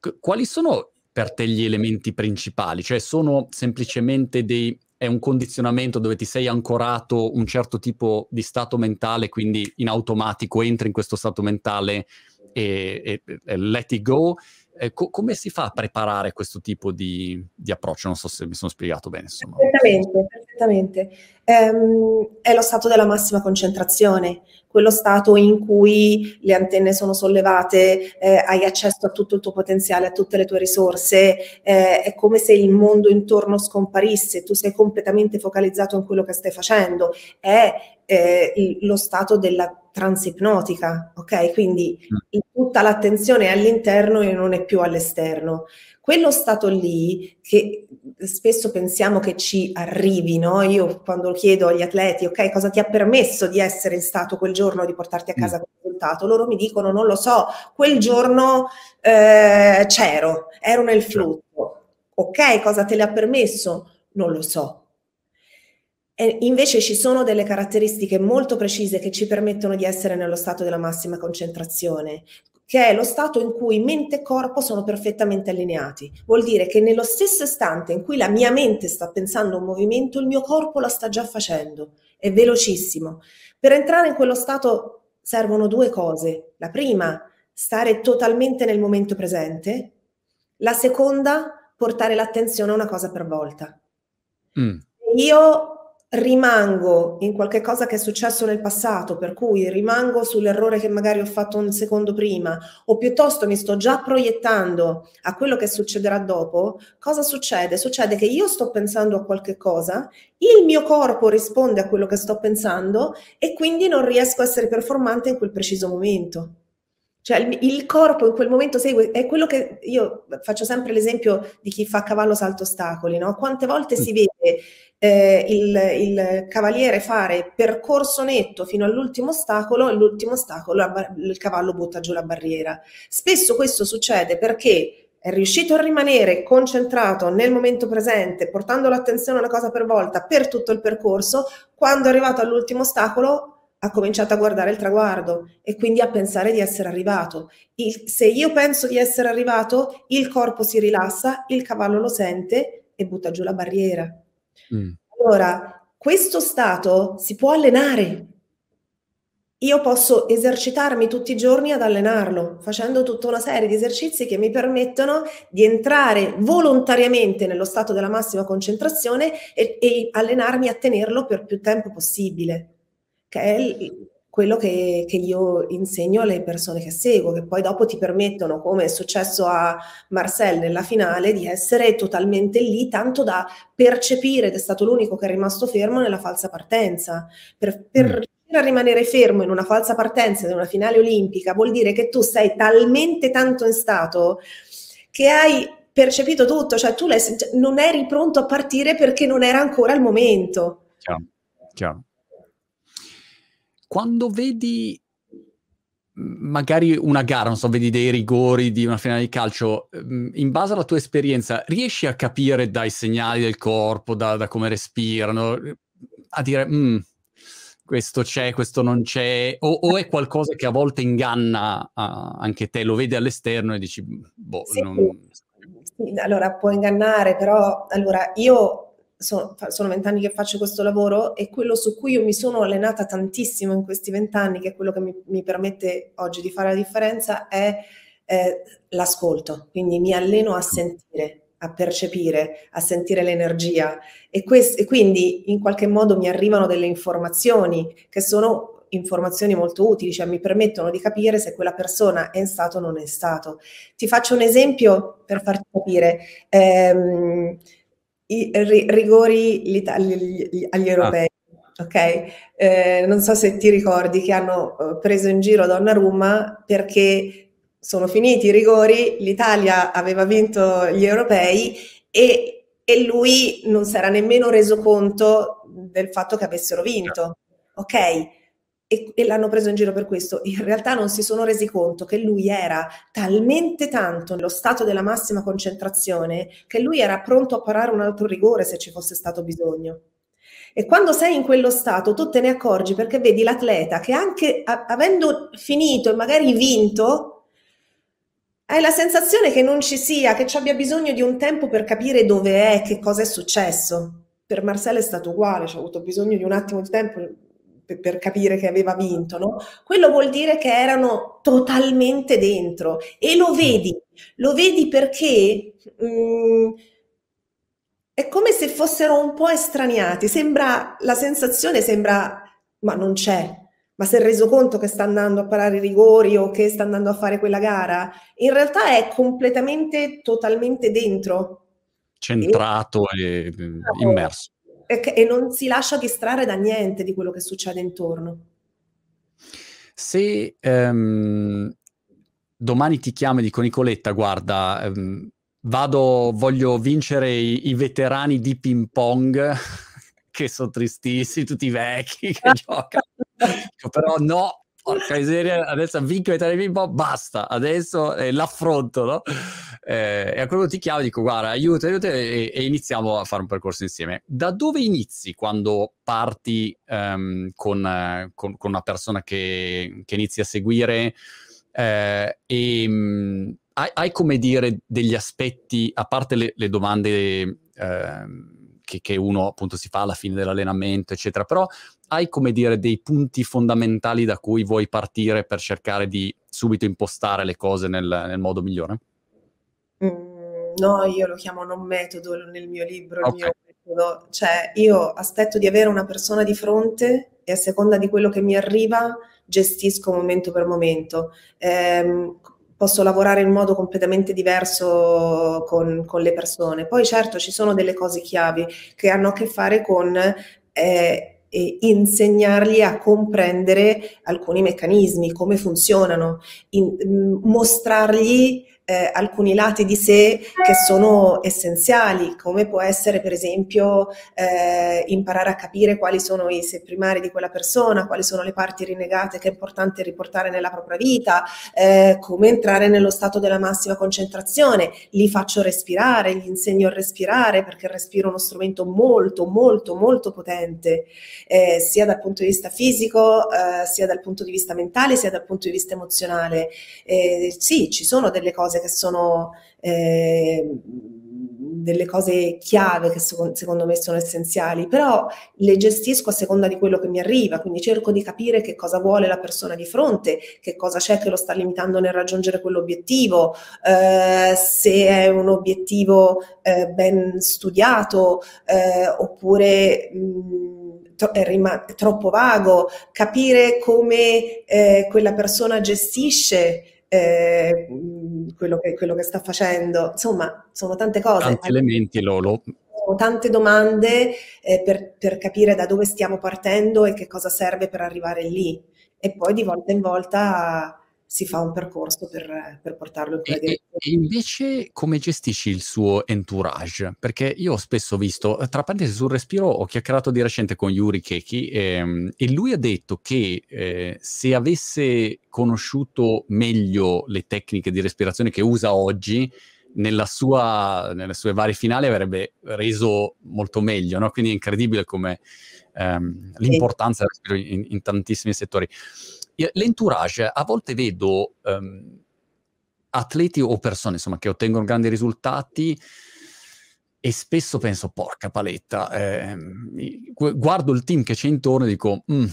c- quali sono per te gli elementi principali? Cioè sono semplicemente dei è un condizionamento dove ti sei ancorato un certo tipo di stato mentale, quindi in automatico entri in questo stato mentale e, e, e let it go, eh, co- come si fa a preparare questo tipo di, di, approccio? Non so se mi sono spiegato bene. Insomma. Perfettamente, perfettamente. Ehm, è lo stato della massima concentrazione, quello stato in cui le antenne sono sollevate, eh, hai accesso a tutto il tuo potenziale, a tutte le tue risorse, eh, è come se il mondo intorno scomparisse, tu sei completamente focalizzato in quello che stai facendo, è eh, il, lo stato della transipnotica, ok? Quindi mm. tutta l'attenzione è all'interno e non è più all'esterno. Quello stato lì che spesso pensiamo che ci arrivi, no? Io quando chiedo agli atleti, ok, cosa ti ha permesso di essere in stato quel giorno, di portarti a casa mm. quel risultato? Loro mi dicono, non lo so, quel giorno eh, c'ero, ero nel flusso. Ok, cosa te le ha permesso? Non lo so e invece ci sono delle caratteristiche molto precise che ci permettono di essere nello stato della massima concentrazione, che è lo stato in cui mente e corpo sono perfettamente allineati. Vuol dire che nello stesso istante in cui la mia mente sta pensando a un movimento, il mio corpo la sta già facendo. È velocissimo. Per entrare in quello stato servono due cose. La prima, stare totalmente nel momento presente. La seconda, portare l'attenzione a una cosa per volta. Mm. Io rimango in qualche cosa che è successo nel passato, per cui rimango sull'errore che magari ho fatto un secondo prima, o piuttosto mi sto già proiettando a quello che succederà dopo, cosa succede? Succede che io sto pensando a qualche cosa, il mio corpo risponde a quello che sto pensando e quindi non riesco a essere performante in quel preciso momento. Cioè il, il, corpo in quel momento segue, è quello che io faccio sempre l'esempio di chi fa cavallo salto ostacoli, no? Quante volte si vede eh, il, il, cavaliere fare percorso netto fino all'ultimo ostacolo e l'ultimo ostacolo il cavallo butta giù la barriera. Spesso questo succede perché è riuscito a rimanere concentrato nel momento presente, portando l'attenzione una cosa per volta per tutto il percorso, quando è arrivato all'ultimo ostacolo ha cominciato a guardare il traguardo e quindi a pensare di essere arrivato. Il, se io penso di essere arrivato, il corpo si rilassa, il cavallo lo sente e butta giù la barriera. Mm. Allora, questo stato si può allenare. Io posso esercitarmi tutti i giorni ad allenarlo, facendo tutta una serie di esercizi che mi permettono di entrare volontariamente nello stato della massima concentrazione e, e allenarmi a tenerlo per più tempo possibile che è quello che, che, io insegno alle persone che seguo, che poi dopo ti permettono, come è successo a Marcel nella finale, di essere totalmente lì, tanto da percepire, ed è stato l'unico che è rimasto fermo nella falsa partenza. Per, per mm. a rimanere fermo in una falsa partenza in una finale olimpica vuol dire che tu sei talmente tanto in stato che hai percepito tutto, cioè tu cioè, non eri pronto a partire perché non era ancora il momento. Chiaro, chiaro quando vedi magari una gara, non so, vedi dei rigori di una finale di calcio, in base alla tua esperienza, riesci a capire dai segnali del corpo, da, da come respirano, a dire mm, questo c'è, questo non c'è, o, o, è qualcosa che a volte inganna uh, anche te, lo vedi all'esterno e dici, boh, sì, non... sì, allora può ingannare, però allora io sono vent'anni che faccio questo lavoro e quello su cui io mi sono allenata tantissimo in questi vent'anni, che è quello che mi, mi, permette oggi di fare la differenza, è eh, l'ascolto. Quindi mi alleno a sentire, a percepire, a sentire l'energia e, quest- e quindi in qualche modo mi arrivano delle informazioni che sono informazioni molto utili, cioè mi permettono di capire se quella persona è in stato o non è in stato. Ti faccio un esempio per farti capire. Ehm, i rigori agli ah. europei. Ah. Ok, eh, non so se ti ricordi che hanno eh, preso in giro Donnarumma perché sono finiti i rigori, l'Italia aveva vinto gli europei e, e lui non si era nemmeno reso conto del fatto che avessero vinto. Ok, e, e, l'hanno preso in giro per questo. In realtà non si sono resi conto che lui era talmente tanto nello stato della massima concentrazione che lui era pronto a parare un altro rigore se ci fosse stato bisogno. E quando sei in quello stato tu te ne accorgi perché vedi l'atleta che anche a, avendo finito e magari vinto, hai la sensazione che non ci sia, che ci abbia bisogno di un tempo per capire dove è, che cosa è successo. Per Marcelo è stato uguale, ci ha avuto bisogno di un attimo di tempo per capire che aveva vinto, no? Quello vuol dire che erano totalmente dentro. E lo vedi, lo vedi perché mh, mm, è come se fossero un po' estraniati, sembra, la sensazione sembra, ma non c'è, ma si è reso conto che sta andando a parare i rigori o che sta andando a fare quella gara, in realtà è completamente, totalmente dentro. Centrato e, e immerso e non si lascia distrarre da niente di quello che succede intorno. Se um, domani ti chiama e dico Nicoletta, guarda, um, vado, voglio vincere i, i veterani di ping pong, che sono tristissimi, tutti vecchi che giocano. Però no, porca miseria, adesso vinco i Televimbo, basta, adesso eh, l'affronto, no? Eh, e a quello ti chiamo e dico, guarda, aiuta, aiuta, e, e, iniziamo a fare un percorso insieme. Da dove inizi quando parti um, con, con, con, una persona che, che inizi a seguire? Eh, e um, hai, hai, come dire degli aspetti, a parte le, le domande... Uh, che, che, uno appunto si fa alla fine dell'allenamento, eccetera. Però hai come dire dei punti fondamentali da cui vuoi partire per cercare di subito impostare le cose nel, nel modo migliore? Mm, no, io lo chiamo non metodo nel mio libro, okay. il mio metodo. Cioè, io aspetto di avere una persona di fronte e a seconda di quello che mi arriva gestisco momento per momento. Eh, posso lavorare in modo completamente diverso con, con, le persone. Poi certo ci sono delle cose chiavi che hanno a che fare con eh, insegnargli a comprendere alcuni meccanismi, come funzionano, in, mostrargli eh, alcuni lati di sé che sono essenziali, come può essere per esempio eh, imparare a capire quali sono i sé primari di quella persona, quali sono le parti rinnegate che è importante riportare nella propria vita, eh, come entrare nello stato della massima concentrazione. Li faccio respirare, gli insegno a respirare perché il respiro è uno strumento molto, molto, molto potente, eh, sia dal punto di vista fisico, eh, sia dal punto di vista mentale, sia dal punto di vista emozionale. Eh, sì, ci sono delle cose che sono eh, delle cose chiave che secondo me sono essenziali, però le gestisco a seconda di quello che mi arriva, quindi cerco di capire che cosa vuole la persona di fronte, che cosa c'è che lo sta limitando nel raggiungere quell'obiettivo, eh, se è un obiettivo eh, ben studiato eh, oppure... Mh, è troppo vago, capire come eh, quella persona gestisce eh, quello, che, quello, che, sta facendo. Insomma, sono tante cose. Tanti elementi, Lolo. Tante domande eh, per, per capire da dove stiamo partendo e che cosa serve per arrivare lì. E poi di volta in volta si fa un percorso per, per portarlo in quella direzione. E invece come gestisci il suo entourage? Perché io ho spesso visto, tra parentesi sul respiro, ho chiacchierato di recente con Yuri Keki ehm, e lui ha detto che eh, se avesse conosciuto meglio le tecniche di respirazione che usa oggi, nella sua, nelle sue varie finali avrebbe reso molto meglio, no? quindi è incredibile come ehm, l'importanza del respiro in, in tantissimi settori l'entourage, a volte vedo um, atleti o persone insomma, che ottengono grandi risultati e spesso penso, porca paletta, eh, guardo il team che c'è intorno e dico, mm,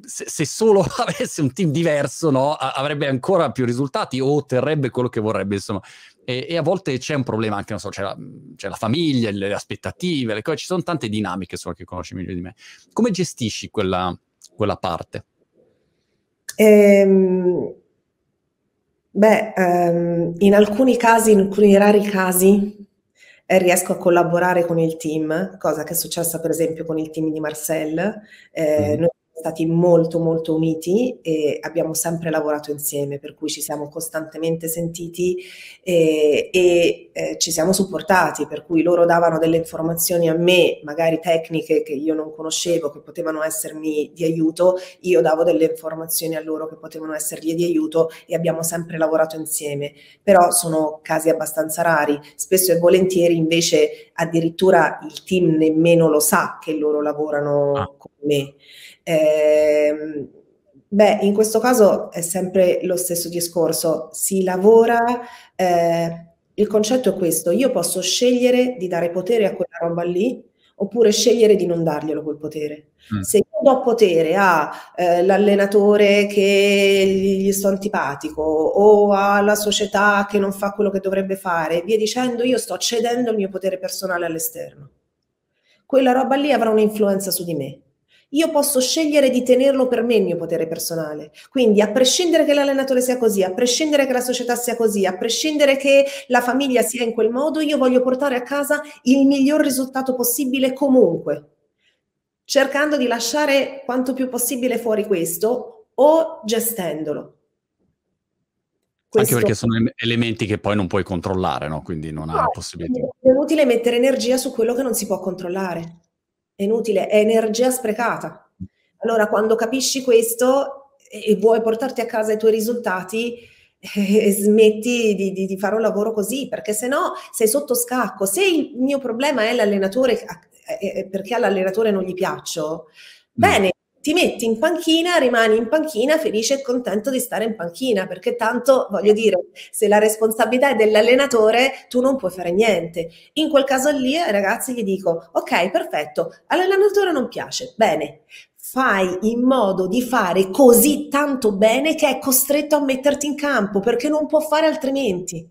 se, se, solo avesse un team diverso, no, avrebbe ancora più risultati o otterrebbe quello che vorrebbe, insomma. E, e a volte c'è un problema anche, non so, c'è la, c'è la famiglia, le aspettative, le cose, ci sono tante dinamiche, insomma, che conosci meglio di me. Come gestisci quella, quella parte? Ehm, beh, ehm, in alcuni casi, in alcuni rari casi, eh, riesco a collaborare con il team, cosa che è successa per esempio con il team di Marcel. Eh, mm. Noi stati molto molto uniti e abbiamo sempre lavorato insieme, per cui ci siamo costantemente sentiti e, e eh, ci siamo supportati, per cui loro davano delle informazioni a me, magari tecniche che io non conoscevo, che potevano essermi di aiuto, io davo delle informazioni a loro che potevano essergli di aiuto e abbiamo sempre lavorato insieme, però sono casi abbastanza rari, spesso e volentieri invece addirittura il team nemmeno lo sa che loro lavorano ah. con me. Eh, beh, in questo caso è sempre lo stesso discorso, si lavora, eh, il concetto è questo, io posso scegliere di dare potere a quella roba lì oppure scegliere di non darglielo quel potere. Mm. Se io do potere all'allenatore eh, che gli sto antipatico o alla società che non fa quello che dovrebbe fare, via dicendo, io sto cedendo il mio potere personale all'esterno. Quella roba lì avrà un'influenza su di me io posso scegliere di tenerlo per me il mio potere personale. Quindi, a prescindere che l'allenatore sia così, a prescindere che la società sia così, a prescindere che la famiglia sia in quel modo, io voglio portare a casa il miglior risultato possibile comunque, cercando di lasciare quanto più possibile fuori questo o gestendolo. Questo... Anche perché sono elementi che poi non puoi controllare, no? Quindi non no, hai possibilità. È inutile mettere energia su quello che non si può controllare è inutile, è energia sprecata. Allora, quando capisci questo e vuoi portarti a casa i tuoi risultati, eh, smetti di, di, di, fare un lavoro così, perché se no sei sotto scacco. Se il mio problema è l'allenatore, eh, perché all'allenatore non gli piaccio, mm. bene, ti metti in panchina, rimani in panchina felice e contento di stare in panchina, perché tanto, voglio dire, se la responsabilità è dell'allenatore, tu non puoi fare niente. In quel caso lì, ragazzi gli dico, ok, perfetto, all'allenatore non piace, bene, fai in modo di fare così tanto bene che è costretto a metterti in campo, perché non può fare altrimenti.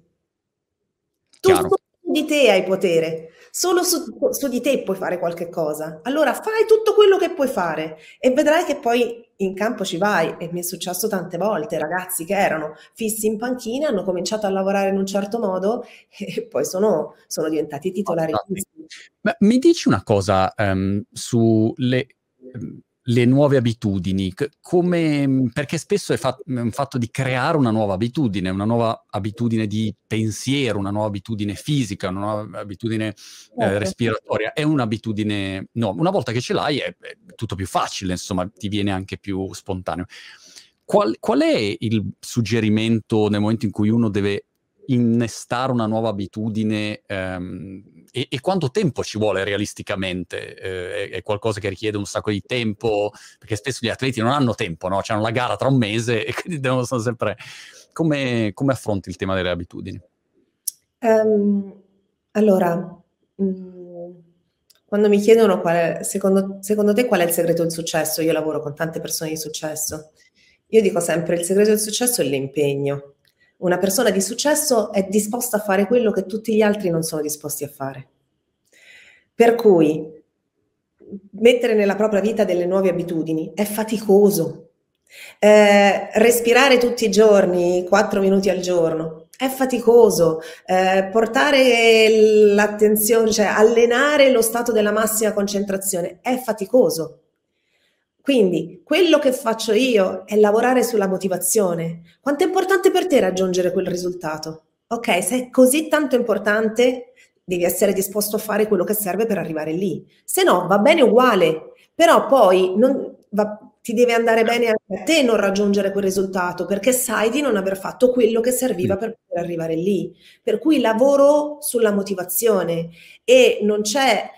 Tu di te hai potere solo su, su, di te puoi fare qualche cosa. Allora fai tutto quello che puoi fare e vedrai che poi in campo ci vai. E mi è successo tante volte, ragazzi che erano fissi in panchina, hanno cominciato a lavorare in un certo modo e poi sono, sono diventati titolari. Ma mi dici una cosa um, sulle um, le nuove abitudini, come, perché spesso è, fat, è, un fatto di creare una nuova abitudine, una nuova abitudine di pensiero, una nuova abitudine fisica, una nuova abitudine eh, certo. respiratoria, è un'abitudine, no, una volta che ce l'hai è, è, tutto più facile, insomma, ti viene anche più spontaneo. Qual, qual è il suggerimento nel momento in cui uno deve innestare una nuova abitudine ehm, e, e, quanto tempo ci vuole realisticamente? Eh, è, qualcosa che richiede un sacco di tempo, perché spesso gli atleti non hanno tempo, no? Hanno la gara tra un mese e quindi devono stare sempre... Come, come affronti il tema delle abitudini? Um, allora, mm, quando mi chiedono qual è, secondo, secondo te qual è il segreto del successo, io lavoro con tante persone di successo, io dico sempre il segreto del successo è l'impegno una persona di successo è disposta a fare quello che tutti gli altri non sono disposti a fare. Per cui mettere nella propria vita delle nuove abitudini è faticoso. Eh, respirare tutti i giorni, 4 minuti al giorno, è faticoso. Eh, portare l'attenzione, cioè allenare lo stato della massima concentrazione, è faticoso. Quindi quello che faccio io è lavorare sulla motivazione. Quanto è importante per te raggiungere quel risultato? Ok, se è così tanto importante, devi essere disposto a fare quello che serve per arrivare lì. Se no, va bene uguale, però poi non, va, ti deve andare bene anche a te non raggiungere quel risultato, perché sai di non aver fatto quello che serviva per poter arrivare lì. Per cui lavoro sulla motivazione e non c'è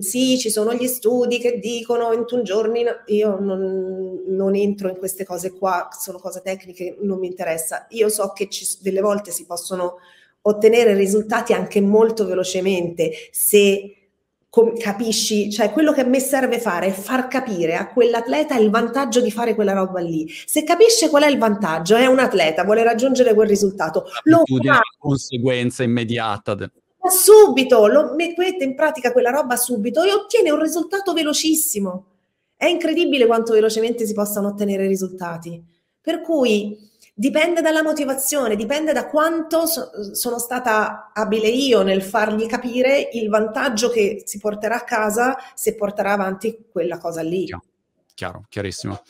sì, ci sono gli studi che dicono 21 giorni, io non, non, entro in queste cose qua, sono cose tecniche, non mi interessa. Io so che ci, delle volte si possono ottenere risultati anche molto velocemente se com- capisci, cioè quello che a me serve fare è far capire a quell'atleta il vantaggio di fare quella roba lì. Se capisce qual è il vantaggio, è un atleta, vuole raggiungere quel risultato, lo fa. conseguenza immediata. De- subito, lo mettete in pratica quella roba subito e ottiene un risultato velocissimo. È incredibile quanto velocemente si possano ottenere risultati. Per cui dipende dalla motivazione, dipende da quanto so- sono stata abile io nel fargli capire il vantaggio che si porterà a casa se porterà avanti quella cosa lì. Chiaro, chiarissimo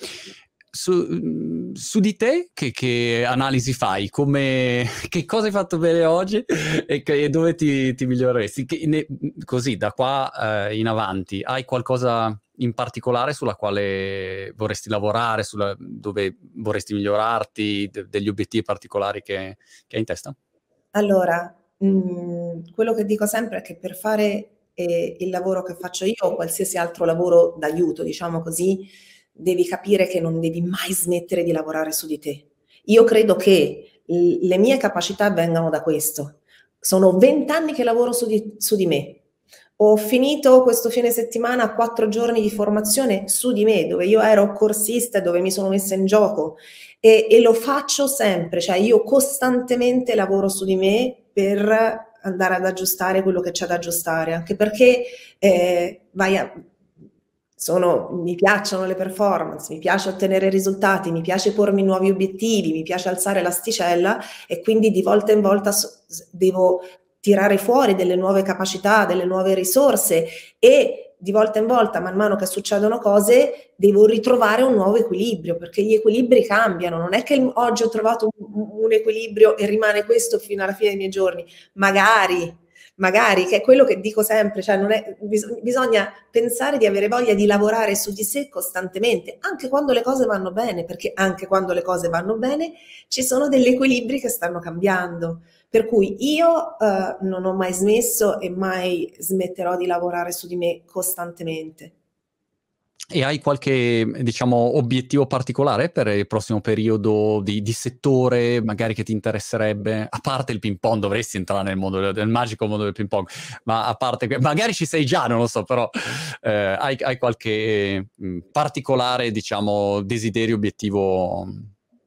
su, su, di te che, che, analisi fai? Come, che cosa hai fatto bene oggi e, che, e dove ti, ti miglioreresti? Ne, così, da qua eh, in avanti, hai qualcosa in particolare sulla quale vorresti lavorare, sulla, dove vorresti migliorarti, de, degli obiettivi particolari che, che hai in testa? Allora, mh, mhmm, quello che dico sempre è che per fare eh, il lavoro che faccio io o qualsiasi altro lavoro d'aiuto, diciamo così, devi capire che non devi mai smettere di lavorare su di te. Io credo che le mie capacità vengano da questo. Sono vent'anni che lavoro su di, su di me. Ho finito questo fine settimana quattro giorni di formazione su di me, dove io ero corsista dove mi sono messa in gioco e, e, lo faccio sempre, cioè io costantemente lavoro su di me per andare ad aggiustare quello che c'è da aggiustare, anche perché eh, vai a, sono, mi piacciono le performance, mi piace ottenere risultati, mi piace pormi nuovi obiettivi, mi piace alzare l'asticella e quindi di volta in volta devo tirare fuori delle nuove capacità, delle nuove risorse e di volta in volta, man mano che succedono cose, devo ritrovare un nuovo equilibrio, perché gli equilibri cambiano. Non è che oggi ho trovato un, un equilibrio e rimane questo fino alla fine dei miei giorni. Magari magari, che è quello che dico sempre, cioè è, bis- bisogna pensare di avere voglia di lavorare su di sé costantemente, anche quando le cose vanno bene, perché anche quando le cose vanno bene ci sono degli equilibri che stanno cambiando. Per cui io eh, non ho mai smesso e mai smetterò di lavorare su di me costantemente. E hai qualche, diciamo, obiettivo particolare per il prossimo periodo di, di, settore, magari che ti interesserebbe? A parte il ping pong, dovresti entrare nel mondo del, magico mondo del ping pong, ma a parte, magari ci sei già, non lo so, però eh, hai, hai, qualche mh, mm, particolare, diciamo, desiderio, obiettivo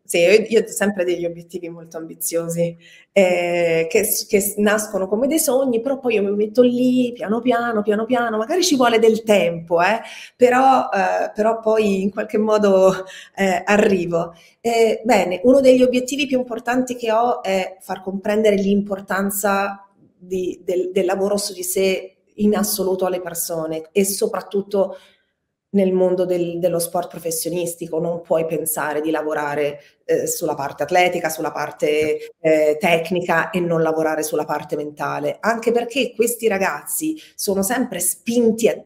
sì, io, io, ho sempre degli obiettivi molto ambiziosi eh, che, che, nascono come dei sogni, però poi io mi metto lì piano piano, piano piano, magari ci vuole del tempo, eh, però, eh, però, poi in qualche modo eh, arrivo. bene, uno degli obiettivi più importanti che ho è far comprendere l'importanza di, del, del lavoro su di sé in assoluto alle persone e soprattutto nel mondo del, dello sport professionistico non puoi pensare di lavorare eh, sulla parte atletica, sulla parte eh, tecnica e non lavorare sulla parte mentale, anche perché questi ragazzi sono sempre spinti a,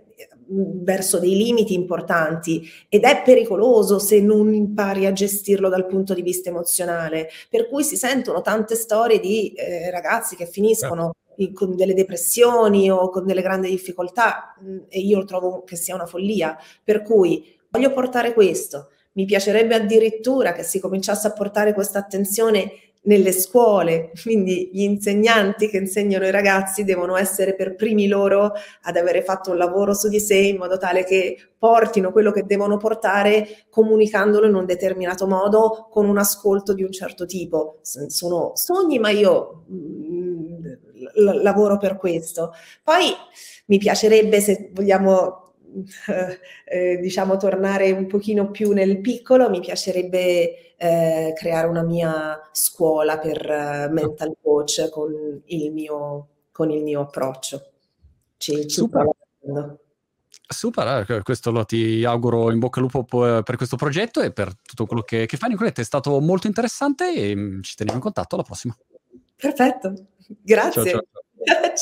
verso dei limiti importanti ed è pericoloso se non impari a gestirlo dal punto di vista emozionale, per cui si sentono tante storie di eh, ragazzi che finiscono con delle depressioni o con delle grandi difficoltà mm, e io trovo che sia una follia, per cui voglio portare questo. Mi piacerebbe addirittura che si cominciasse a portare questa attenzione nelle scuole, quindi gli insegnanti che insegnano i ragazzi devono essere per primi loro ad avere fatto un lavoro su di sé in modo tale che portino quello che devono portare comunicandolo in un determinato modo con un ascolto di un certo tipo. Sono sogni, ma io mm, l- lavoro per questo. Poi mi piacerebbe, se vogliamo eh, diciamo tornare un pochino più nel piccolo, mi piacerebbe eh, creare una mia scuola per uh, mental coach con il mio, con il mio approccio. Ci, ci Super. Super, eh, questo lo ti auguro in bocca al lupo per questo progetto e per tutto quello che, che fai. Nicoletta, è stato molto interessante e mm, ci teniamo in contatto alla prossima. Perfetto, grazie. ciao. ciao. ciao.